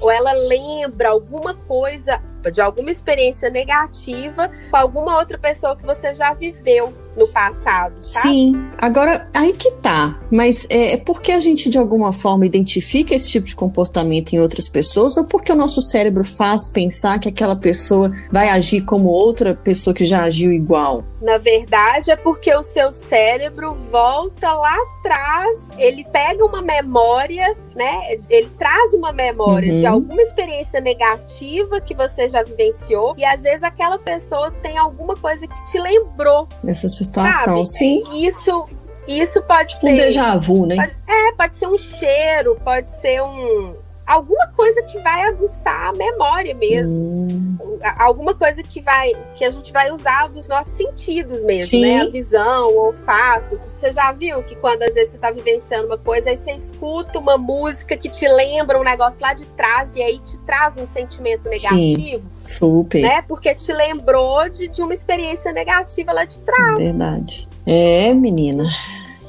ou ela lembra alguma coisa, de alguma experiência negativa com alguma outra pessoa que você já viveu no passado, tá? Sim. Agora, aí que tá. Mas é, é porque a gente, de alguma forma, identifica esse tipo de comportamento em outras pessoas ou porque o nosso cérebro faz pensar que aquela pessoa vai agir como outra pessoa que já agiu igual? Na verdade, é porque o seu cérebro volta lá atrás, ele pega uma memória, né? Ele traz uma memória uhum. de alguma experiência negativa que você já vivenciou e às vezes aquela pessoa tem alguma coisa que te lembrou dessa situação, sabe? sim. Isso isso pode ser um déjà vu, né? Pode, é, pode ser um cheiro, pode ser um alguma coisa que vai aguçar a memória mesmo. Hum. Alguma coisa que vai que a gente vai usar dos nossos sentidos mesmo, Sim. né? A visão, o olfato. Você já viu que quando às vezes você tá vivenciando uma coisa, aí você escuta uma música que te lembra um negócio lá de trás e aí te traz um sentimento negativo? Sim, super. Né? Porque te lembrou de, de uma experiência negativa lá de trás. Verdade. É, menina.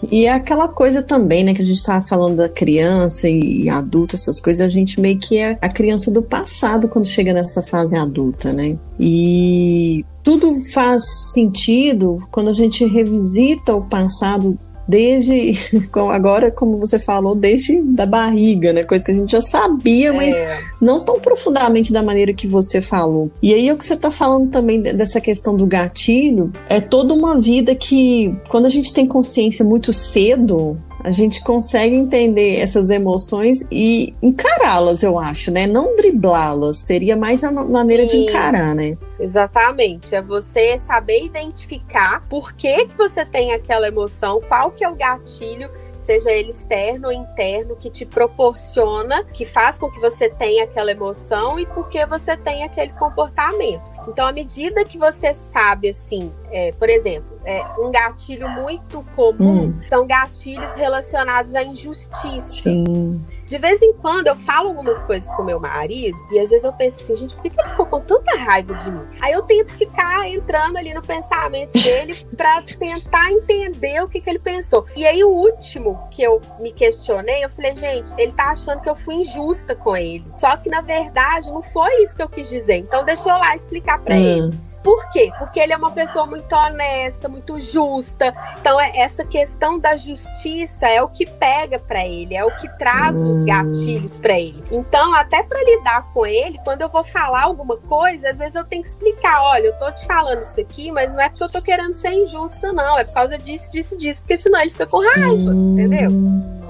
E é aquela coisa também, né, que a gente estava falando da criança e adulta, essas coisas, a gente meio que é a criança do passado quando chega nessa fase adulta, né? E tudo faz sentido quando a gente revisita o passado desde agora, como você falou, desde da barriga, né? Coisa que a gente já sabia, mas é. não tão profundamente da maneira que você falou. E aí o que você está falando também dessa questão do gatilho é toda uma vida que quando a gente tem consciência muito cedo, a gente consegue entender essas emoções e encará-las, eu acho, né? Não driblá-las, seria mais a maneira Sim, de encarar, né? Exatamente, é você saber identificar por que, que você tem aquela emoção, qual que é o gatilho seja ele externo ou interno, que te proporciona, que faz com que você tenha aquela emoção e porque você tem aquele comportamento. Então, à medida que você sabe, assim, é, por exemplo, é, um gatilho muito comum hum. são gatilhos relacionados à injustiça. Sim. De vez em quando eu falo algumas coisas com meu marido e às vezes eu penso assim, gente, por que ele ficou com tanta raiva de mim? Aí eu tento ficar entrando ali no pensamento dele para tentar entender o que, que ele pensou. E aí o último que eu me questionei, eu falei, gente, ele tá achando que eu fui injusta com ele. Só que na verdade não foi isso que eu quis dizer. Então deixa eu lá explicar para hum. ele. Por quê? Porque ele é uma pessoa muito honesta, muito justa. Então, é, essa questão da justiça é o que pega para ele, é o que traz hum. os gatilhos para ele. Então, até para lidar com ele, quando eu vou falar alguma coisa, às vezes eu tenho que explicar: olha, eu tô te falando isso aqui, mas não é porque eu tô querendo ser injusta, não. É por causa disso, disso, disso, porque senão ele fica com raiva, hum. entendeu?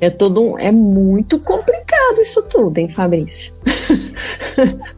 É todo um, é muito complicado isso tudo, hein, Fabrício?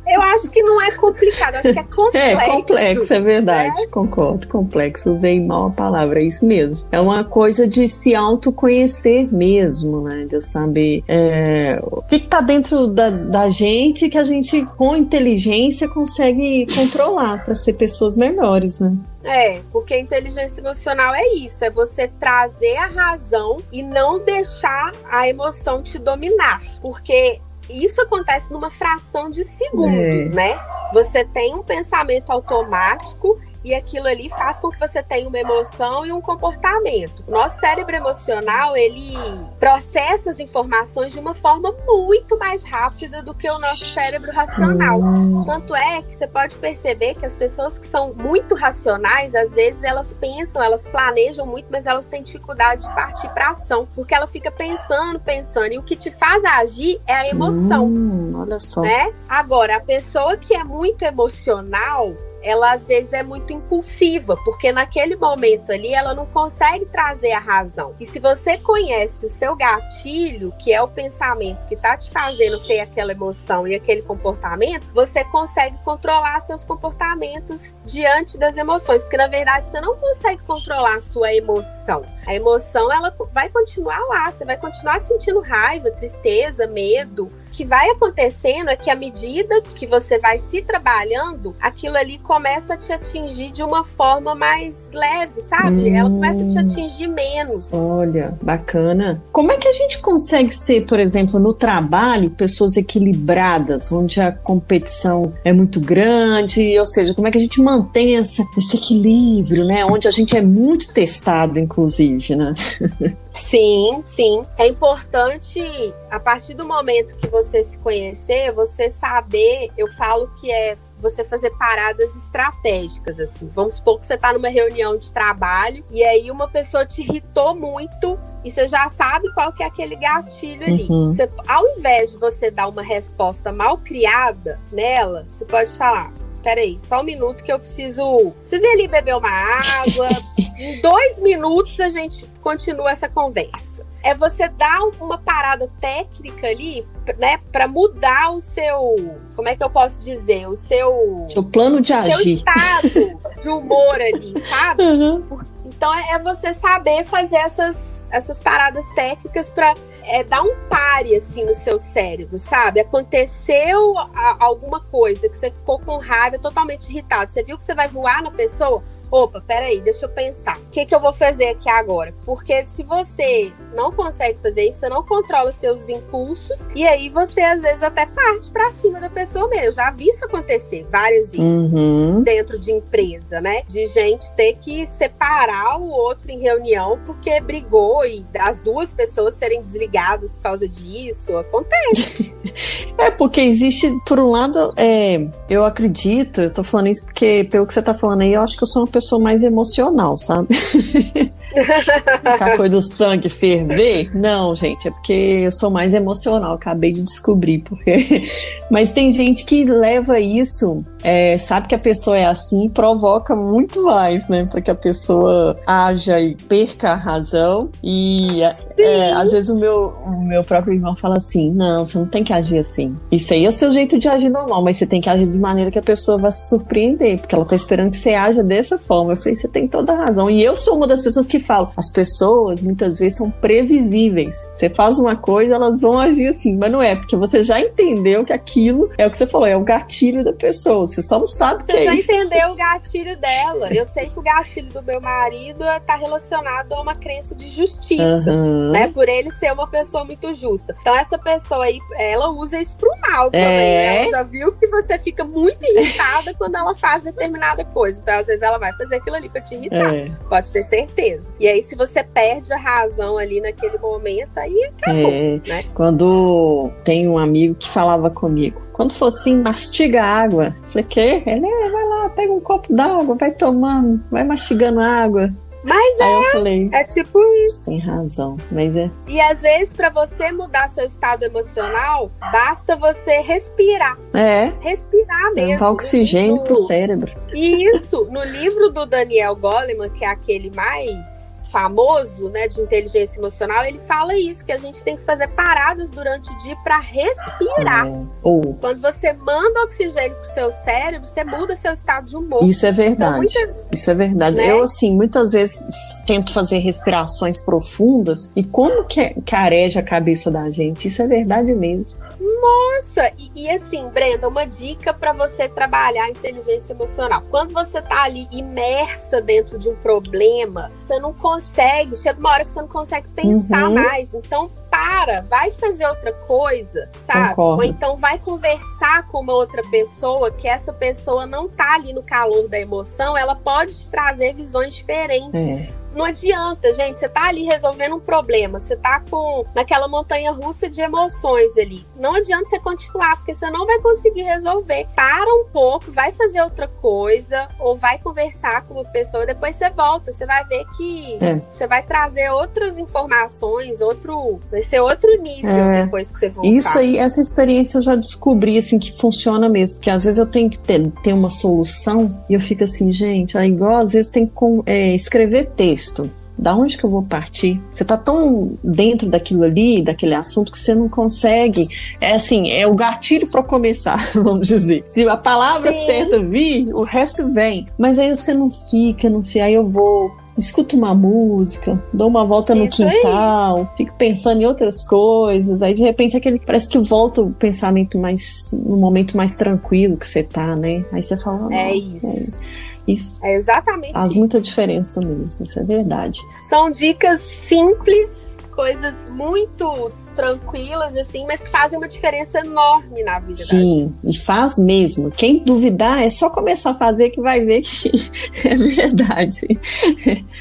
Eu acho que não é complicado, acho que é complexo. É complexo, é verdade. Né? Concordo, complexo. Usei mal a palavra, é isso mesmo. É uma coisa de se autoconhecer mesmo, né? De saber é, o que está dentro da, da gente que a gente, com inteligência, consegue controlar para ser pessoas melhores, né? É, porque inteligência emocional é isso, é você trazer a razão e não deixar a emoção te dominar. Porque isso acontece numa fração de segundos, é. né? Você tem um pensamento automático e aquilo ali faz com que você tenha uma emoção e um comportamento. O nosso cérebro emocional, ele processa as informações de uma forma muito mais rápida do que o nosso cérebro racional. Tanto é que você pode perceber que as pessoas que são muito racionais, às vezes elas pensam, elas planejam muito, mas elas têm dificuldade de partir para ação, porque ela fica pensando, pensando, e o que te faz agir é a emoção. Hum, olha só. Né? Agora, a pessoa que é muito emocional, ela às vezes é muito impulsiva, porque naquele momento ali ela não consegue trazer a razão. E se você conhece o seu gatilho, que é o pensamento que tá te fazendo ter aquela emoção e aquele comportamento, você consegue controlar seus comportamentos diante das emoções, porque na verdade você não consegue controlar a sua emoção. A emoção ela vai continuar lá, você vai continuar sentindo raiva, tristeza, medo. O que vai acontecendo é que à medida que você vai se trabalhando, aquilo ali a te atingir de uma forma mais leve, sabe? Hum. Ela começa a te atingir menos. Olha, bacana. Como é que a gente consegue ser, por exemplo, no trabalho, pessoas equilibradas, onde a competição é muito grande, ou seja, como é que a gente mantém essa, esse equilíbrio, né? Onde a gente é muito testado, inclusive, né? Sim, sim. É importante, a partir do momento que você se conhecer, você saber, eu falo que é você fazer paradas estratégicas, assim. Vamos supor que você está numa reunião de trabalho e aí uma pessoa te irritou muito e você já sabe qual que é aquele gatilho ali. Uhum. Você, ao invés de você dar uma resposta mal criada nela, você pode falar: peraí, só um minuto que eu preciso. Preciso ir ali beber uma água. em dois minutos a gente continua essa conversa. É você dar uma parada técnica ali, né, para mudar o seu, como é que eu posso dizer, o seu, seu plano de agir, seu estado de humor ali, sabe? Uhum. Então é, é você saber fazer essas essas paradas técnicas para é, dar um pare assim no seu cérebro, sabe? Aconteceu a, alguma coisa que você ficou com raiva, totalmente irritado. Você viu que você vai voar na pessoa? Opa, peraí, deixa eu pensar. O que, que eu vou fazer aqui agora? Porque se você não consegue fazer isso, você não controla seus impulsos e aí você às vezes até parte para cima da pessoa mesmo. Eu já vi isso acontecer várias vezes uhum. dentro de empresa, né? De gente ter que separar o outro em reunião porque brigou e as duas pessoas serem desligadas por causa disso. Acontece. é porque existe, por um lado, é, eu acredito, eu tô falando isso porque pelo que você tá falando aí, eu acho que eu sou uma pessoa sou mais emocional, sabe? a coisa do sangue ferver? Não, gente, é porque eu sou mais emocional, acabei de descobrir porque. Mas tem gente que leva isso é, sabe que a pessoa é assim, provoca muito mais, né? Para que a pessoa haja e perca a razão. E é, às vezes o meu, o meu próprio irmão fala assim: não, você não tem que agir assim. Isso aí é o seu jeito de agir normal, mas você tem que agir de maneira que a pessoa vai se surpreender, porque ela tá esperando que você haja dessa forma. Eu falei, você tem toda a razão. E eu sou uma das pessoas que falam: as pessoas muitas vezes são previsíveis. Você faz uma coisa, elas vão agir assim, mas não é, porque você já entendeu que aquilo é o que você falou, é o gatilho da pessoa. Você só não sabe que Você é já entendeu o gatilho dela. Eu sei que o gatilho do meu marido tá relacionado a uma crença de justiça. Aham. Né, por ele ser uma pessoa muito justa. Então, essa pessoa aí, ela usa isso pro mal também. É. né? Ela já viu que você fica muito irritada quando ela faz determinada coisa. Então, às vezes, ela vai fazer aquilo ali pra te irritar. É, Pode ter certeza. E aí, se você perde a razão ali naquele momento, aí acabou. é. né? Quando tem um amigo que falava comigo, quando for assim, mastiga água. Eu Falei, quê? Ele, é, vai lá, pega um copo d'água, vai tomando, vai mastigando água. Mas Aí eu falei, é tipo isso. tem razão, mas é. E às vezes, pra você mudar seu estado emocional, basta você respirar. É, Respirar mesmo. levar oxigênio pro cérebro. Isso, no livro do Daniel Goleman, que é aquele mais famoso, né, de inteligência emocional, ele fala isso, que a gente tem que fazer paradas durante o dia pra respirar. É. Ou, Quando você manda oxigênio pro seu cérebro, você muda seu estado de humor. isso é verdade. muitas- Isso é verdade. Né? Eu, assim, muitas vezes tento fazer respirações profundas e como que careja a cabeça da gente. Isso é verdade mesmo. Nossa, e, e assim, Brenda, uma dica pra você trabalhar a inteligência emocional. Quando você tá ali imersa dentro de um problema, você não consegue, chega uma hora que você não consegue pensar Uhum. mais. Então, para, vai fazer outra coisa, sabe? Concordo. Ou então vai conversar com uma outra pessoa que essa pessoa não tá ali no calor da emoção, ela pode te trazer visões diferentes. É. Não adianta, gente. Você tá ali resolvendo um problema. Você tá com naquela montanha russa de emoções ali. Não adianta você continuar, porque você não vai conseguir resolver. Para um pouco, vai fazer outra coisa, ou vai conversar com uma pessoa, depois você volta. Você vai ver que É. você vai trazer outras informações, outro. Vai ser outro nível É. depois que você voltar. Isso aí, essa experiência eu já descobri, assim, que funciona mesmo. Porque às vezes eu tenho que ter, ter uma solução e eu fico assim, gente, é igual às vezes tem que é, escrever texto. Da onde que eu vou partir? Você tá tão dentro daquilo ali, daquele assunto, que você não consegue. É assim, é o gatilho para começar, vamos dizer. Se a palavra Sim. certa vir, o resto vem. Mas aí você não fica, não fica. Aí eu vou escuto uma música, dou uma volta no Isso aí. quintal, fico pensando em outras coisas, aí de repente aquele parece que volta o pensamento mais no momento mais tranquilo que você tá, né? Aí você fala, É "Não, isso. Isso É exatamente faz isso. muita diferença mesmo, isso é verdade. São dicas simples, coisas muito tranquilas, assim, mas que fazem uma diferença enorme na vida da Sim, e faz mesmo. Quem duvidar é só começar a fazer que vai ver que é verdade.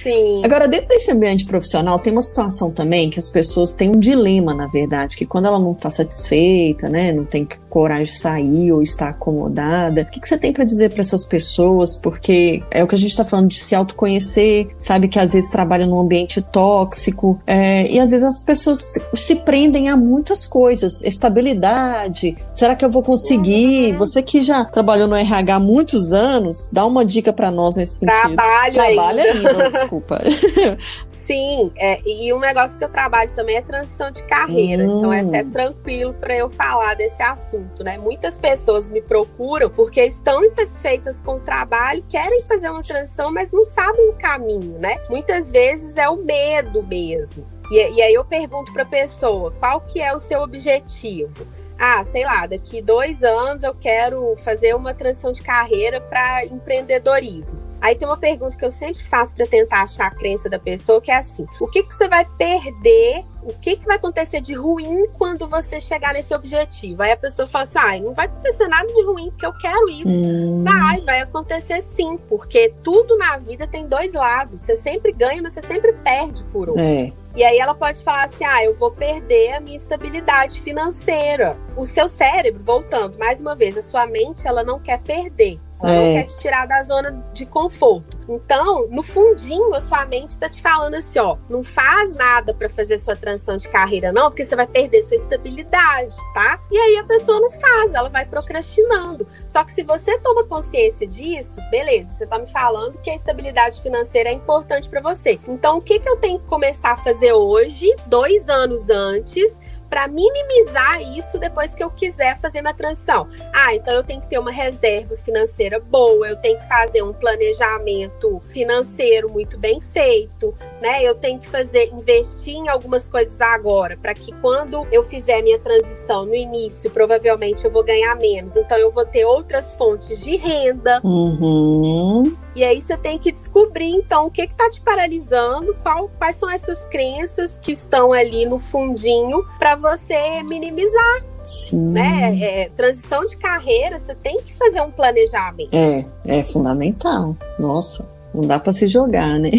Sim. Agora, dentro desse ambiente profissional, tem uma situação também que as pessoas têm um dilema, na verdade, que quando ela não está satisfeita, né, não tem coragem de sair ou está acomodada, o que, que você tem para dizer para essas pessoas? Porque é o que a gente está falando de se autoconhecer, sabe que às vezes trabalha num ambiente tóxico, é, e às vezes as pessoas se, se prendem a muitas coisas, estabilidade, será que eu vou conseguir? Você que já trabalhou no RH há muitos anos, dá uma dica para nós nesse sentido. Trabalho Trabalha ainda. ainda, desculpa. Sim, é, e um negócio que eu trabalho também é transição de carreira. Hum. Então é até tranquilo para eu falar desse assunto, né? Muitas pessoas me procuram porque estão insatisfeitas com o trabalho, querem fazer uma transição, mas não sabem o caminho, né? Muitas vezes é o medo mesmo. E, e aí eu pergunto para a pessoa, qual que é o seu objetivo? Ah, sei lá, daqui dois anos eu quero fazer uma transição de carreira para empreendedorismo. Aí tem uma pergunta que eu sempre faço para tentar achar a crença da pessoa, que é assim: o que, que você vai perder? O que, que vai acontecer de ruim quando você chegar nesse objetivo? Aí a pessoa fala assim: ah, não vai acontecer nada de ruim, porque eu quero isso. Hum, Vai, vai acontecer sim, porque tudo na vida tem dois lados. Você sempre ganha, mas você sempre perde por outro. é, E aí ela pode falar assim: ah, eu vou perder a minha estabilidade financeira. O seu cérebro, voltando mais uma vez, a sua mente, ela não quer perder. Ela É. não quer te tirar da zona de conforto. Então, no fundinho, a sua mente tá te falando assim, ó, não faz nada para fazer sua transição de carreira não, porque você vai perder sua estabilidade, tá? E aí a pessoa não faz, ela vai procrastinando. Só que se você toma consciência disso, beleza, você tá me falando que a estabilidade financeira é importante para você. Então, o que que eu tenho que começar a fazer hoje, dois anos antes, para minimizar isso depois que eu quiser fazer minha transição. Ah, então eu tenho que ter uma reserva financeira boa, eu tenho que fazer um planejamento financeiro muito bem feito, né? Eu tenho que fazer investir em algumas coisas agora, para que quando eu fizer minha transição no início, provavelmente eu vou ganhar menos, então eu vou ter outras fontes de renda. Uhum. E aí você tem que descobrir, então, o que está te paralisando, qual, quais são essas crenças que estão ali no fundinho para você minimizar. Sim. Né? É, transição de carreira, você tem que fazer um planejamento. É, é fundamental. Nossa, não dá para se jogar, né?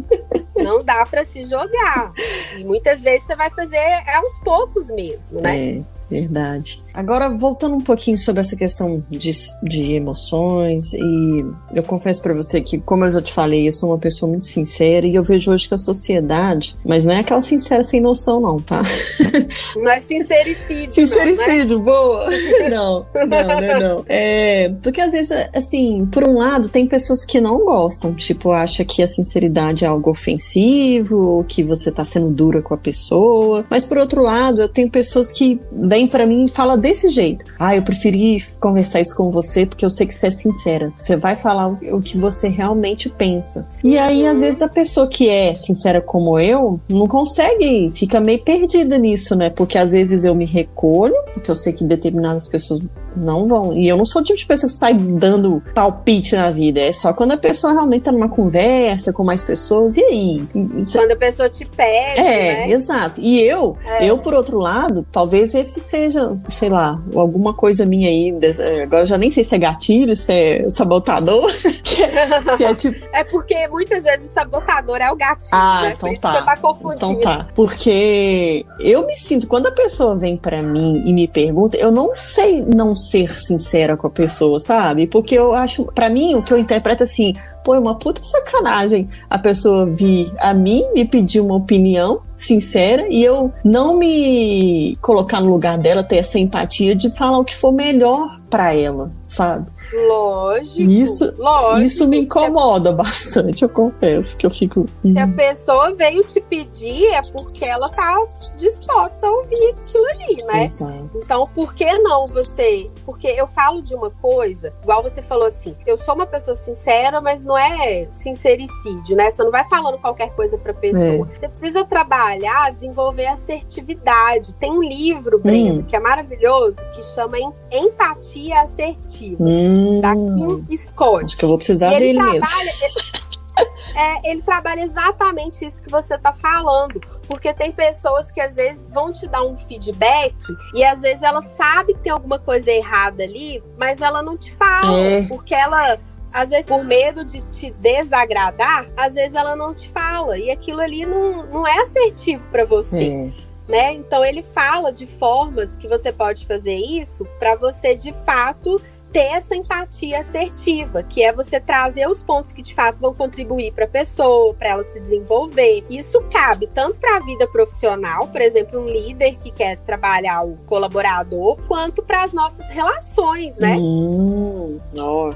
não dá para se jogar. E muitas vezes você vai fazer aos poucos mesmo, né? É. Verdade. Agora, voltando um pouquinho sobre essa questão de, de emoções, e eu confesso para você que, como eu já te falei, eu sou uma pessoa muito sincera e eu vejo hoje que a sociedade, mas não é aquela sincera sem noção, não, tá? Não é sincericídio. Sincericídio, não, né? boa! Não, não, não, é não. É, porque às vezes, assim, por um lado, tem pessoas que não gostam, tipo, acha que a sinceridade é algo ofensivo, que você tá sendo dura com a pessoa, mas por outro lado, eu tenho pessoas que vem para mim e fala desse jeito. Ah, eu preferi conversar isso com você porque eu sei que você é sincera. Você vai falar o que você realmente pensa. E aí, às vezes, a pessoa que é sincera como eu não consegue, fica meio perdida nisso, né? Porque às vezes eu me recolho, porque eu sei que determinadas pessoas não vão. E eu não sou o tipo de pessoa que sai dando palpite na vida. É só quando a pessoa realmente tá numa conversa com mais pessoas. E aí? Quando a pessoa te pede. É, né? exato. E eu, é. eu, por outro lado, talvez esse seja, sei lá, alguma coisa minha aí. Agora eu já nem sei se é gatilho, se é sabotador. que, é, que é, tipo... é porque muitas vezes o sabotador é o gatilho. Ah, né? então tá. tá Então tá. Porque eu me sinto, quando a pessoa vem para mim e me pergunta, eu não sei não ser sincera com a pessoa, sabe? Porque eu acho, para mim, o que eu interpreto assim, pô, é uma puta sacanagem a pessoa vir a mim e pedir uma opinião sincera e eu não me colocar no lugar dela, ter essa empatia de falar o que for melhor para ela, sabe? Lógico. Isso, lógico. isso me incomoda a... bastante, eu confesso que eu fico. Se a pessoa veio te pedir, é porque ela tá disposta a ouvir aquilo ali, né? Exato. Então, por que não você? Porque eu falo de uma coisa, igual você falou assim, eu sou uma pessoa sincera, mas não é sincericídio, né? Você não vai falando qualquer coisa pra pessoa. É. Você precisa trabalhar, desenvolver assertividade. Tem um livro, Breno, hum. que é maravilhoso, que chama Empatia Assertiva. Hum da Kim Scott. Acho que eu vou precisar dele trabalha, mesmo. Ele, é, ele trabalha exatamente isso que você está falando. Porque tem pessoas que às vezes vão te dar um feedback e às vezes ela sabe que tem alguma coisa errada ali, mas ela não te fala. É. Porque ela, às vezes, por medo de te desagradar, às vezes ela não te fala. E aquilo ali não, não é assertivo para você. É. Né? Então ele fala de formas que você pode fazer isso para você de fato ter essa empatia assertiva, que é você trazer os pontos que de fato vão contribuir para a pessoa, para ela se desenvolver. Isso cabe tanto para a vida profissional, por exemplo, um líder que quer trabalhar o colaborador, quanto para as nossas relações, né? Hum,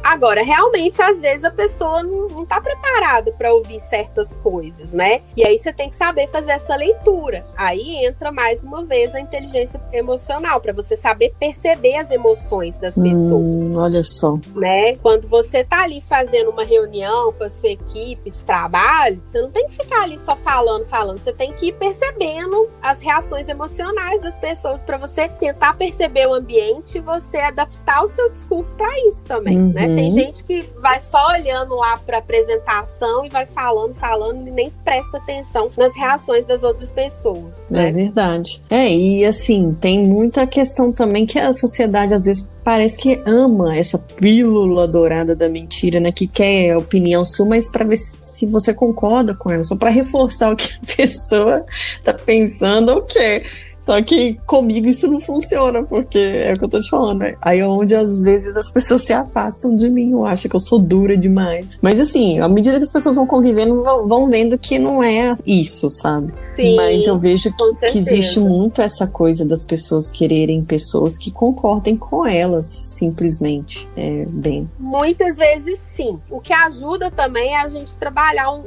Agora, realmente, às vezes a pessoa não, não tá preparada para ouvir certas coisas, né? E aí você tem que saber fazer essa leitura. Aí entra mais uma vez a inteligência emocional, para você saber perceber as emoções das hum. pessoas. Hum, olha só. Né? Quando você tá ali fazendo uma reunião com a sua equipe de trabalho, você não tem que ficar ali só falando, falando. Você tem que ir percebendo as reações emocionais das pessoas para você tentar perceber o ambiente e você adaptar o seu discurso para isso também, uhum. né? Tem gente que vai só olhando lá para apresentação e vai falando, falando e nem presta atenção nas reações das outras pessoas. Né? É verdade. É, e assim, tem muita questão também que a sociedade às vezes parece que ama essa pílula dourada da mentira, né? Que quer a opinião sua, mas para ver se você concorda com ela, só para reforçar o que a pessoa tá pensando ou quer. Só que comigo isso não funciona, porque é o que eu tô te falando. Né? Aí é onde às vezes as pessoas se afastam de mim, eu acho que eu sou dura demais. Mas assim, à medida que as pessoas vão convivendo, vão vendo que não é isso, sabe? Sim, Mas eu vejo que, que existe muito essa coisa das pessoas quererem pessoas que concordem com elas, simplesmente. É, bem. Muitas vezes sim. O que ajuda também é a gente trabalhar um,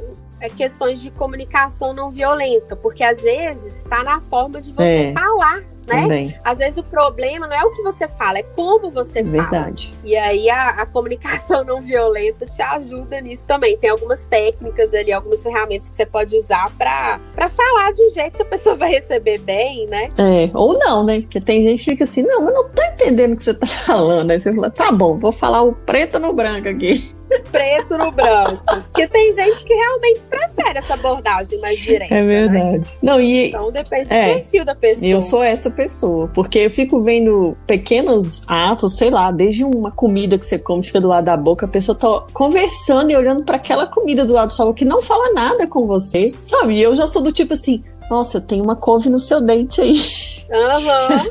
questões de comunicação não violenta, porque às vezes está na forma de você é. falar né? Também. Às vezes o problema não é o que você fala, é como você Verdade. fala. E aí a, a, comunicação não violenta te ajuda nisso também. Tem algumas técnicas ali, algumas ferramentas que você pode usar para falar de um jeito que a pessoa vai receber bem, né? É, ou não, né? Porque tem gente que fica assim, não, mas não tô entendendo o que você tá falando. Aí você fala, tá bom, vou falar o preto no branco aqui preto no branco. Porque tem gente que realmente prefere essa abordagem mais direta. É verdade. Né? Não, e, então depende é, do perfil da pessoa. Eu sou essa pessoa, porque eu fico vendo pequenos atos, sei lá, desde uma comida que você come, fica do lado da boca, a pessoa tá conversando e olhando para aquela comida do lado do sua que não fala nada com você, sabe? E eu já sou do tipo assim, nossa, tem uma couve no seu dente aí. Uhum.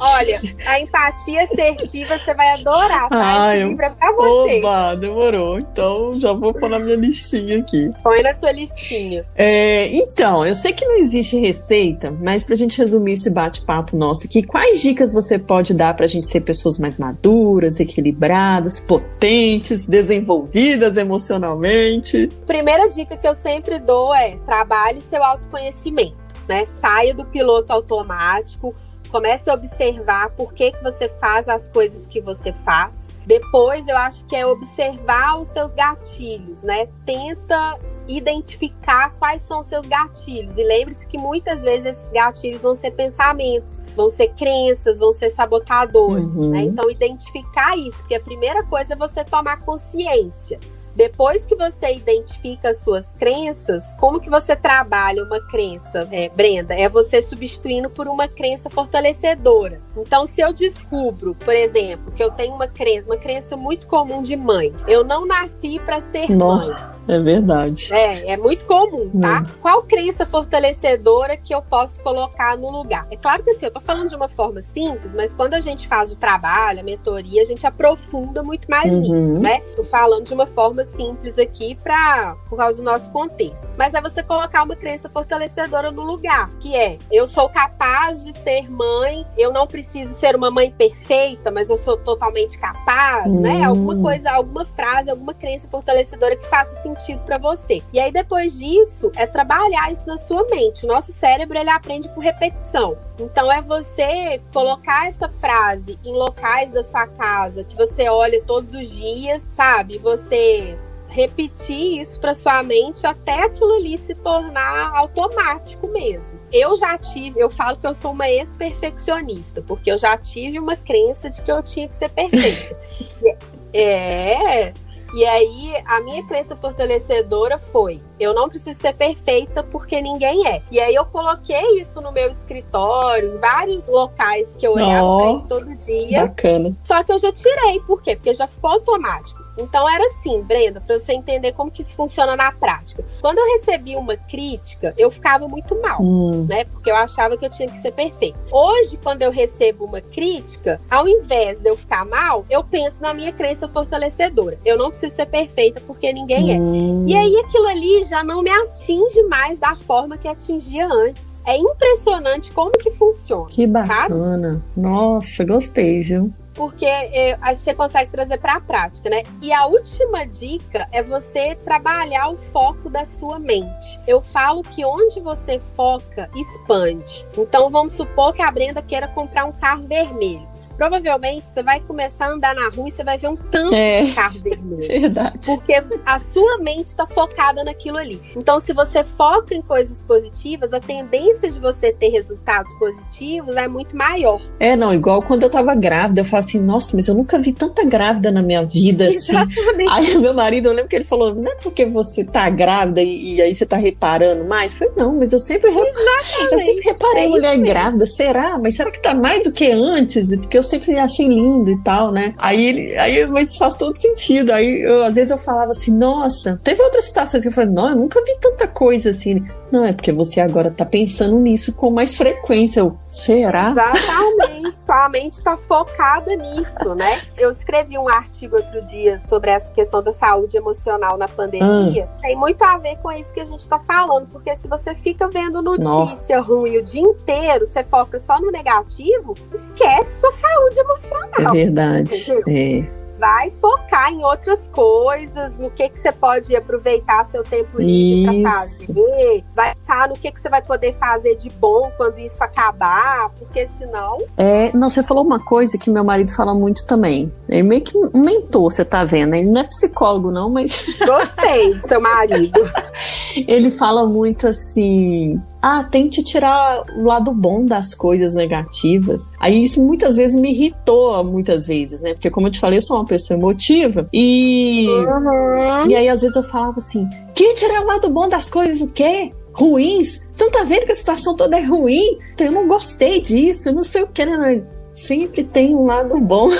Olha, a empatia assertiva você vai adorar, tá? Ah, eu... é pra você. Oba, demorou. Então já vou pôr na minha listinha aqui. Põe na sua listinha. É, então, eu sei que não existe receita, mas pra gente resumir esse bate-papo nosso aqui, quais dicas você pode dar pra gente ser pessoas mais maduras, equilibradas, potentes, desenvolvidas emocionalmente? Primeira dica que eu sempre dou é trabalhe seu autoconhecimento conhecimento, né? Saia do piloto automático, comece a observar por que, que você faz as coisas que você faz. Depois, eu acho que é observar os seus gatilhos, né? Tenta identificar quais são os seus gatilhos. E lembre-se que muitas vezes esses gatilhos vão ser pensamentos, vão ser crenças, vão ser sabotadores. Uhum. Né? Então, identificar isso, porque a primeira coisa é você tomar consciência. Depois que você identifica as suas crenças, como que você trabalha uma crença, é, Brenda? É você substituindo por uma crença fortalecedora. Então, se eu descubro, por exemplo, que eu tenho uma crença, uma crença muito comum de mãe, eu não nasci para ser mãe. É verdade. É, é muito comum, tá? Hum. Qual crença fortalecedora que eu posso colocar no lugar? É claro que assim, eu tô falando de uma forma simples, mas quando a gente faz o trabalho, a mentoria, a gente aprofunda muito mais uhum. nisso, né? Tô falando de uma forma simples aqui para por causa do nosso contexto. Mas é você colocar uma crença fortalecedora no lugar, que é eu sou capaz de ser mãe, eu não preciso ser uma mãe perfeita, mas eu sou totalmente capaz, né? hum. né? Alguma coisa, alguma frase, alguma crença fortalecedora que faça sentido para você. E aí depois disso é trabalhar isso na sua mente. O nosso cérebro ele aprende por repetição. Então é você colocar essa frase em locais da sua casa que você olha todos os dias, sabe? Você repetir isso para sua mente até aquilo ali se tornar automático mesmo. Eu já tive, eu falo que eu sou uma ex-perfeccionista, porque eu já tive uma crença de que eu tinha que ser perfeita. é, e aí, a minha crença fortalecedora foi: eu não preciso ser perfeita porque ninguém é. E aí, eu coloquei isso no meu escritório, em vários locais que eu olhava oh, pra isso todo dia. Bacana. Só que eu já tirei, por quê? Porque já ficou automático. Então era assim, Brenda, para você entender como que isso funciona na prática. Quando eu recebia uma crítica, eu ficava muito mal, hum. né? Porque eu achava que eu tinha que ser perfeito. Hoje, quando eu recebo uma crítica, ao invés de eu ficar mal, eu penso na minha crença fortalecedora. Eu não preciso ser perfeita porque ninguém hum. é. E aí aquilo ali já não me atinge mais da forma que atingia antes. É impressionante como que funciona. Que bacana. Sabe? Nossa, gostei, viu? porque é, você consegue trazer para a prática, né? E a última dica é você trabalhar o foco da sua mente. Eu falo que onde você foca, expande. Então vamos supor que a Brenda queira comprar um carro vermelho provavelmente você vai começar a andar na rua e você vai ver um tanto é, de carro vermelho. Verdade. Porque a sua mente está focada naquilo ali. Então, se você foca em coisas positivas, a tendência de você ter resultados positivos é muito maior. É, não, igual quando eu tava grávida, eu falo assim, nossa, mas eu nunca vi tanta grávida na minha vida assim. Exatamente. Aí meu marido, eu lembro que ele falou, não é porque você tá grávida e, e aí você tá reparando mais? Eu falei, não, mas eu sempre, eu sempre reparei é mulher grávida, será? Mas será que tá mais do que antes? Porque eu sempre achei lindo e tal, né? Aí ele, aí, mas faz todo sentido. Aí eu, às vezes eu falava assim, nossa, teve outras situações que eu falei, não, eu nunca vi tanta coisa assim. Não, é porque você agora tá pensando nisso com mais frequência. Eu, será? Exatamente, sua mente tá focada nisso, né? Eu escrevi um artigo outro dia sobre essa questão da saúde emocional na pandemia. Ah. Tem muito a ver com isso que a gente tá falando, porque se você fica vendo notícia Nossa. ruim o dia inteiro, você foca só no negativo, esquece sua saúde emocional. É verdade. É vai focar em outras coisas, no que, que você pode aproveitar seu tempo livre para fazer, vai pensar no que, que você vai poder fazer de bom quando isso acabar, porque senão. É, não, você falou uma coisa que meu marido fala muito também. Ele meio que um mentor, você tá vendo? Ele não é psicólogo, não, mas. Gostei, seu marido. Ele fala muito assim: ah, tente tirar o lado bom das coisas negativas. Aí isso muitas vezes me irritou, muitas vezes, né? Porque como eu te falei, eu sou uma pessoa emotiva e uhum. e aí às vezes eu falava assim: "Que tirar o lado bom das coisas o quê? Ruins? Você não tá vendo que a situação toda é ruim? Então eu não gostei disso, não sei o que, né? Sempre tem um lado bom.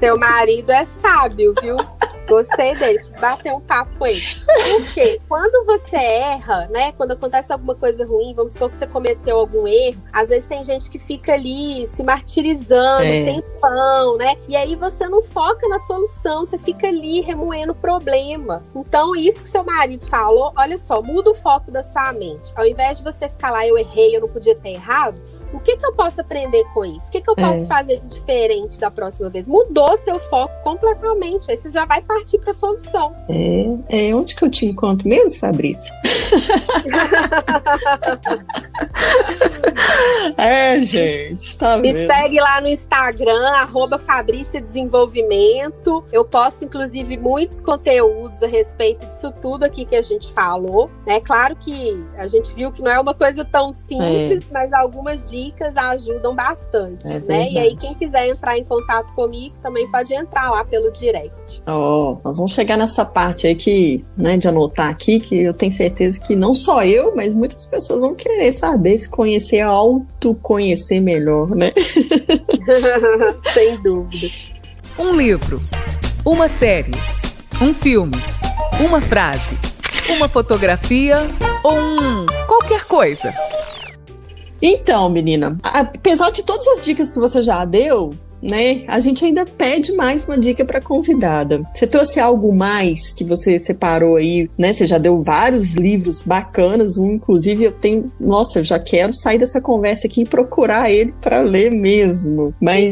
Seu marido é sábio, viu? Gostei dele, bater um papo ele. Porque quando você erra, né? Quando acontece alguma coisa ruim, vamos supor que você cometeu algum erro, às vezes tem gente que fica ali se martirizando, é. tempão, né? E aí você não foca na solução, você fica ali remoendo o problema. Então, isso que seu marido falou, olha só, muda o foco da sua mente. Ao invés de você ficar lá, eu errei, eu não podia ter errado, o que, que eu posso aprender com isso? O que, que eu posso é. fazer diferente da próxima vez? Mudou seu foco completamente. Aí você já vai partir para a solução. É, é onde que eu te encontro mesmo, Fabrício? é, gente, tá Me segue lá no Instagram, arroba Fabrícia Desenvolvimento. Eu posto, inclusive, muitos conteúdos a respeito disso tudo aqui que a gente falou. É claro que a gente viu que não é uma coisa tão simples, é. mas algumas dicas ajudam bastante, é né? E aí, quem quiser entrar em contato comigo, também pode entrar lá pelo direct. Ó, oh, nós vamos chegar nessa parte aí que, né, de anotar aqui, que eu tenho certeza que não só eu, mas muitas pessoas vão querer saber, se conhecer, autoconhecer melhor, né? Sem dúvida. Um livro, uma série, um filme, uma frase, uma fotografia ou um qualquer coisa. Então, menina, apesar de todas as dicas que você já deu, né? A gente ainda pede mais uma dica para convidada. Você trouxe algo mais que você separou aí, né? Você já deu vários livros bacanas, um inclusive eu tenho, nossa, eu já quero sair dessa conversa aqui e procurar ele para ler mesmo. Mas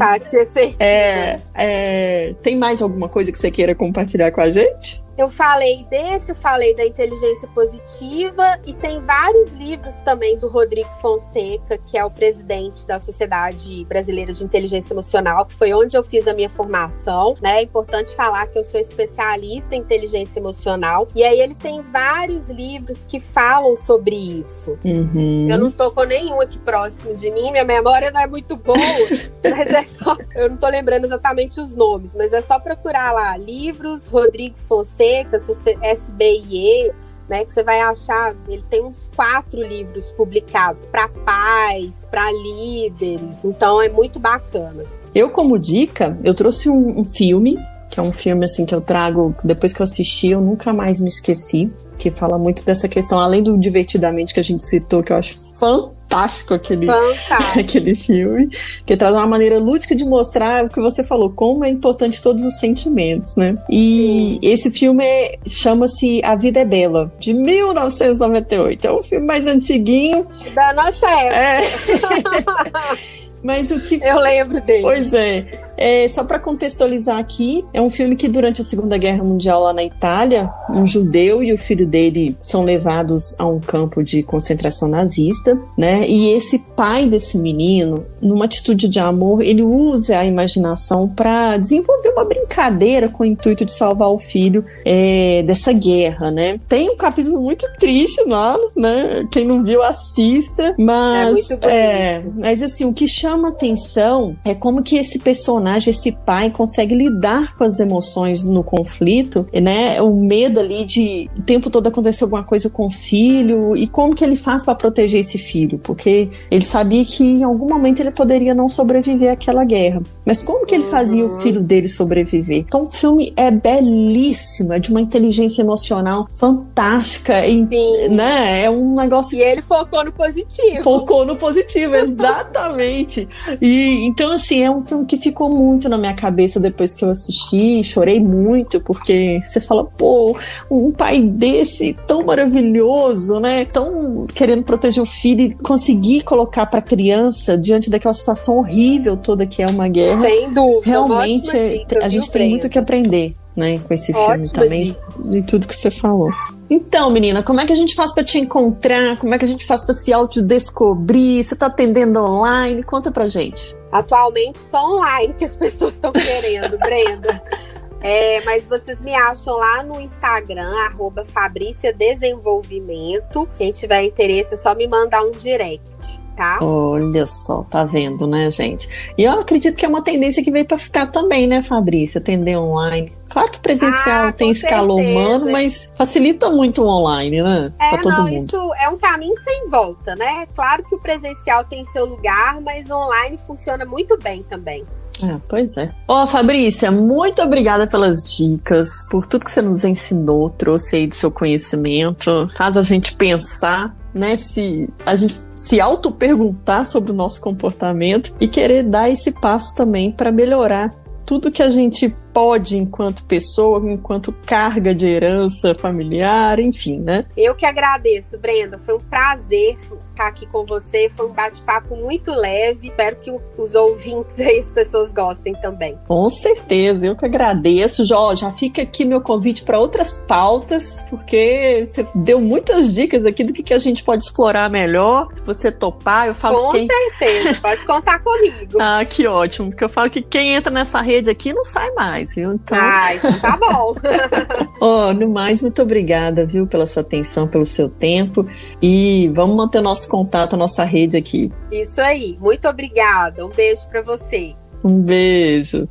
é, é, tem mais alguma coisa que você queira compartilhar com a gente? Eu falei desse, eu falei da inteligência positiva e tem vários livros também do Rodrigo Fonseca, que é o presidente da Sociedade Brasileira de Inteligência Emocional, que foi onde eu fiz a minha formação, né? É importante falar que eu sou especialista em inteligência emocional e aí ele tem vários livros que falam sobre isso. Uhum. Eu não tô com nenhum aqui próximo de mim, minha memória não é muito boa, mas é só, eu não tô lembrando exatamente os nomes, mas é só procurar lá livros Rodrigo Fonseca Seca, SBIE, né, que você vai achar, ele tem uns quatro livros publicados para pais, para líderes, então é muito bacana. Eu, como dica, eu trouxe um, um, filme, que é um filme assim que eu trago, depois que eu assisti, eu nunca mais me esqueci, que fala muito dessa questão, além do divertidamente que a gente citou, que eu acho fantástico fantástico aquele, aquele filme, que traz uma maneira lúdica de mostrar o que você falou, como é importante todos os sentimentos, né? E Sim. esse filme é, chama-se A Vida é Bela, de 1998. É um filme mais antiguinho. Da nossa época. É. Mas o que. Eu lembro dele. Pois é. É só para contextualizar aqui, é um filme que durante a Segunda Guerra Mundial lá na Itália, um judeu e o filho dele são levados a um campo de concentração nazista, né? E esse pai desse menino, numa atitude de amor, ele usa a imaginação para desenvolver uma brincadeira com o intuito de salvar o filho é, dessa guerra, né? Tem um capítulo muito triste lá, né? Quem não viu, assista. Mas, é, é, mas assim, o que chama chama atenção é como que esse personagem, esse pai, consegue lidar com as emoções no conflito, né? O medo ali de o tempo todo acontecer alguma coisa com o filho e como que ele faz para proteger esse filho, porque ele sabia que em algum momento ele poderia não sobreviver àquela guerra. Mas como que ele fazia o uhum. filho dele sobreviver? Então o filme é belíssimo, é de uma inteligência emocional fantástica, e, né? É um negócio. E ele focou no positivo. Focou no positivo, exatamente. e então assim é um filme que ficou muito na minha cabeça depois que eu assisti, chorei muito porque você fala, pô, um pai desse tão maravilhoso, né? Tão querendo proteger o filho e conseguir colocar para criança diante daquela situação horrível toda que é uma guerra. Sem dúvida. Realmente dica, a gente tem muito que aprender, né, com esse Ótima filme também de tudo que você falou. Então, menina, como é que a gente faz para te encontrar? Como é que a gente faz para se autodescobrir? Você tá atendendo online? Conta pra gente. Atualmente só online que as pessoas estão querendo, Brenda. É, mas vocês me acham lá no Instagram, arroba Fabrícia Desenvolvimento. Quem tiver interesse é só me mandar um direct. Tá? Olha só, tá vendo, né, gente? E eu acredito que é uma tendência que veio para ficar também, né, Fabrícia? Atender online. Claro que presencial ah, tem escala humana, mas facilita muito o online, né? É, pra todo não, mundo. isso é um caminho sem volta, né? Claro que o presencial tem seu lugar, mas online funciona muito bem também. É, pois é. Ó, oh, Fabrícia, muito obrigada pelas dicas, por tudo que você nos ensinou, trouxe aí do seu conhecimento, faz a gente pensar né, se a gente se auto-perguntar sobre o nosso comportamento e querer dar esse passo também para melhorar tudo que a gente pode enquanto pessoa, enquanto carga de herança familiar, enfim, né? Eu que agradeço, Brenda. Foi um prazer estar aqui com você. Foi um bate-papo muito leve. Espero que os ouvintes e as pessoas gostem também. Com certeza, eu que agradeço. Já, já fica aqui meu convite para outras pautas, porque você deu muitas dicas aqui do que, que a gente pode explorar melhor. Se você topar, eu falo com quem... certeza, pode contar comigo. ah, que ótimo, porque eu falo que quem entra nessa rede aqui não sai mais mais, viu? Então... Ah, então tá bom. oh, no mais, muito obrigada, viu, pela sua atenção, pelo seu tempo. E vamos manter nosso contato, a nossa rede aqui. Isso aí. Muito obrigada. Um beijo para você. Um beijo.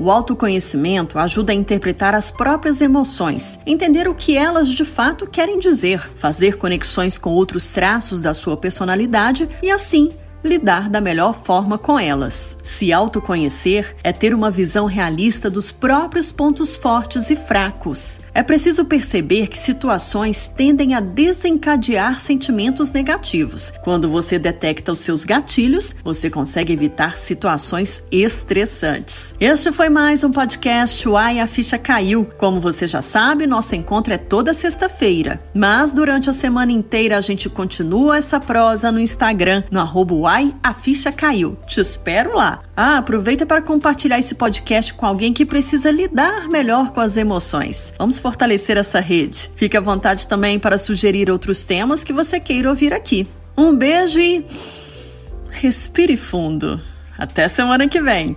O autoconhecimento ajuda a interpretar as próprias emoções, entender o que elas de fato querem dizer, fazer conexões com outros traços da sua personalidade e, assim, lidar da melhor forma com elas. Se autoconhecer é ter uma visão realista dos próprios pontos fortes e fracos. É preciso perceber que situações tendem a desencadear sentimentos negativos. Quando você detecta os seus gatilhos, você consegue evitar situações estressantes. Este foi mais um podcast Uai, a ficha caiu. Como você já sabe, nosso encontro é toda sexta-feira. Mas durante a semana inteira a gente continua essa prosa no Instagram, no arroba A ficha caiu. Te espero lá. Ah, aproveita para compartilhar esse podcast com alguém que precisa lidar melhor com as emoções. Vamos fortalecer essa rede. Fique à vontade também para sugerir outros temas que você queira ouvir aqui. Um beijo e respire fundo. Até semana que vem.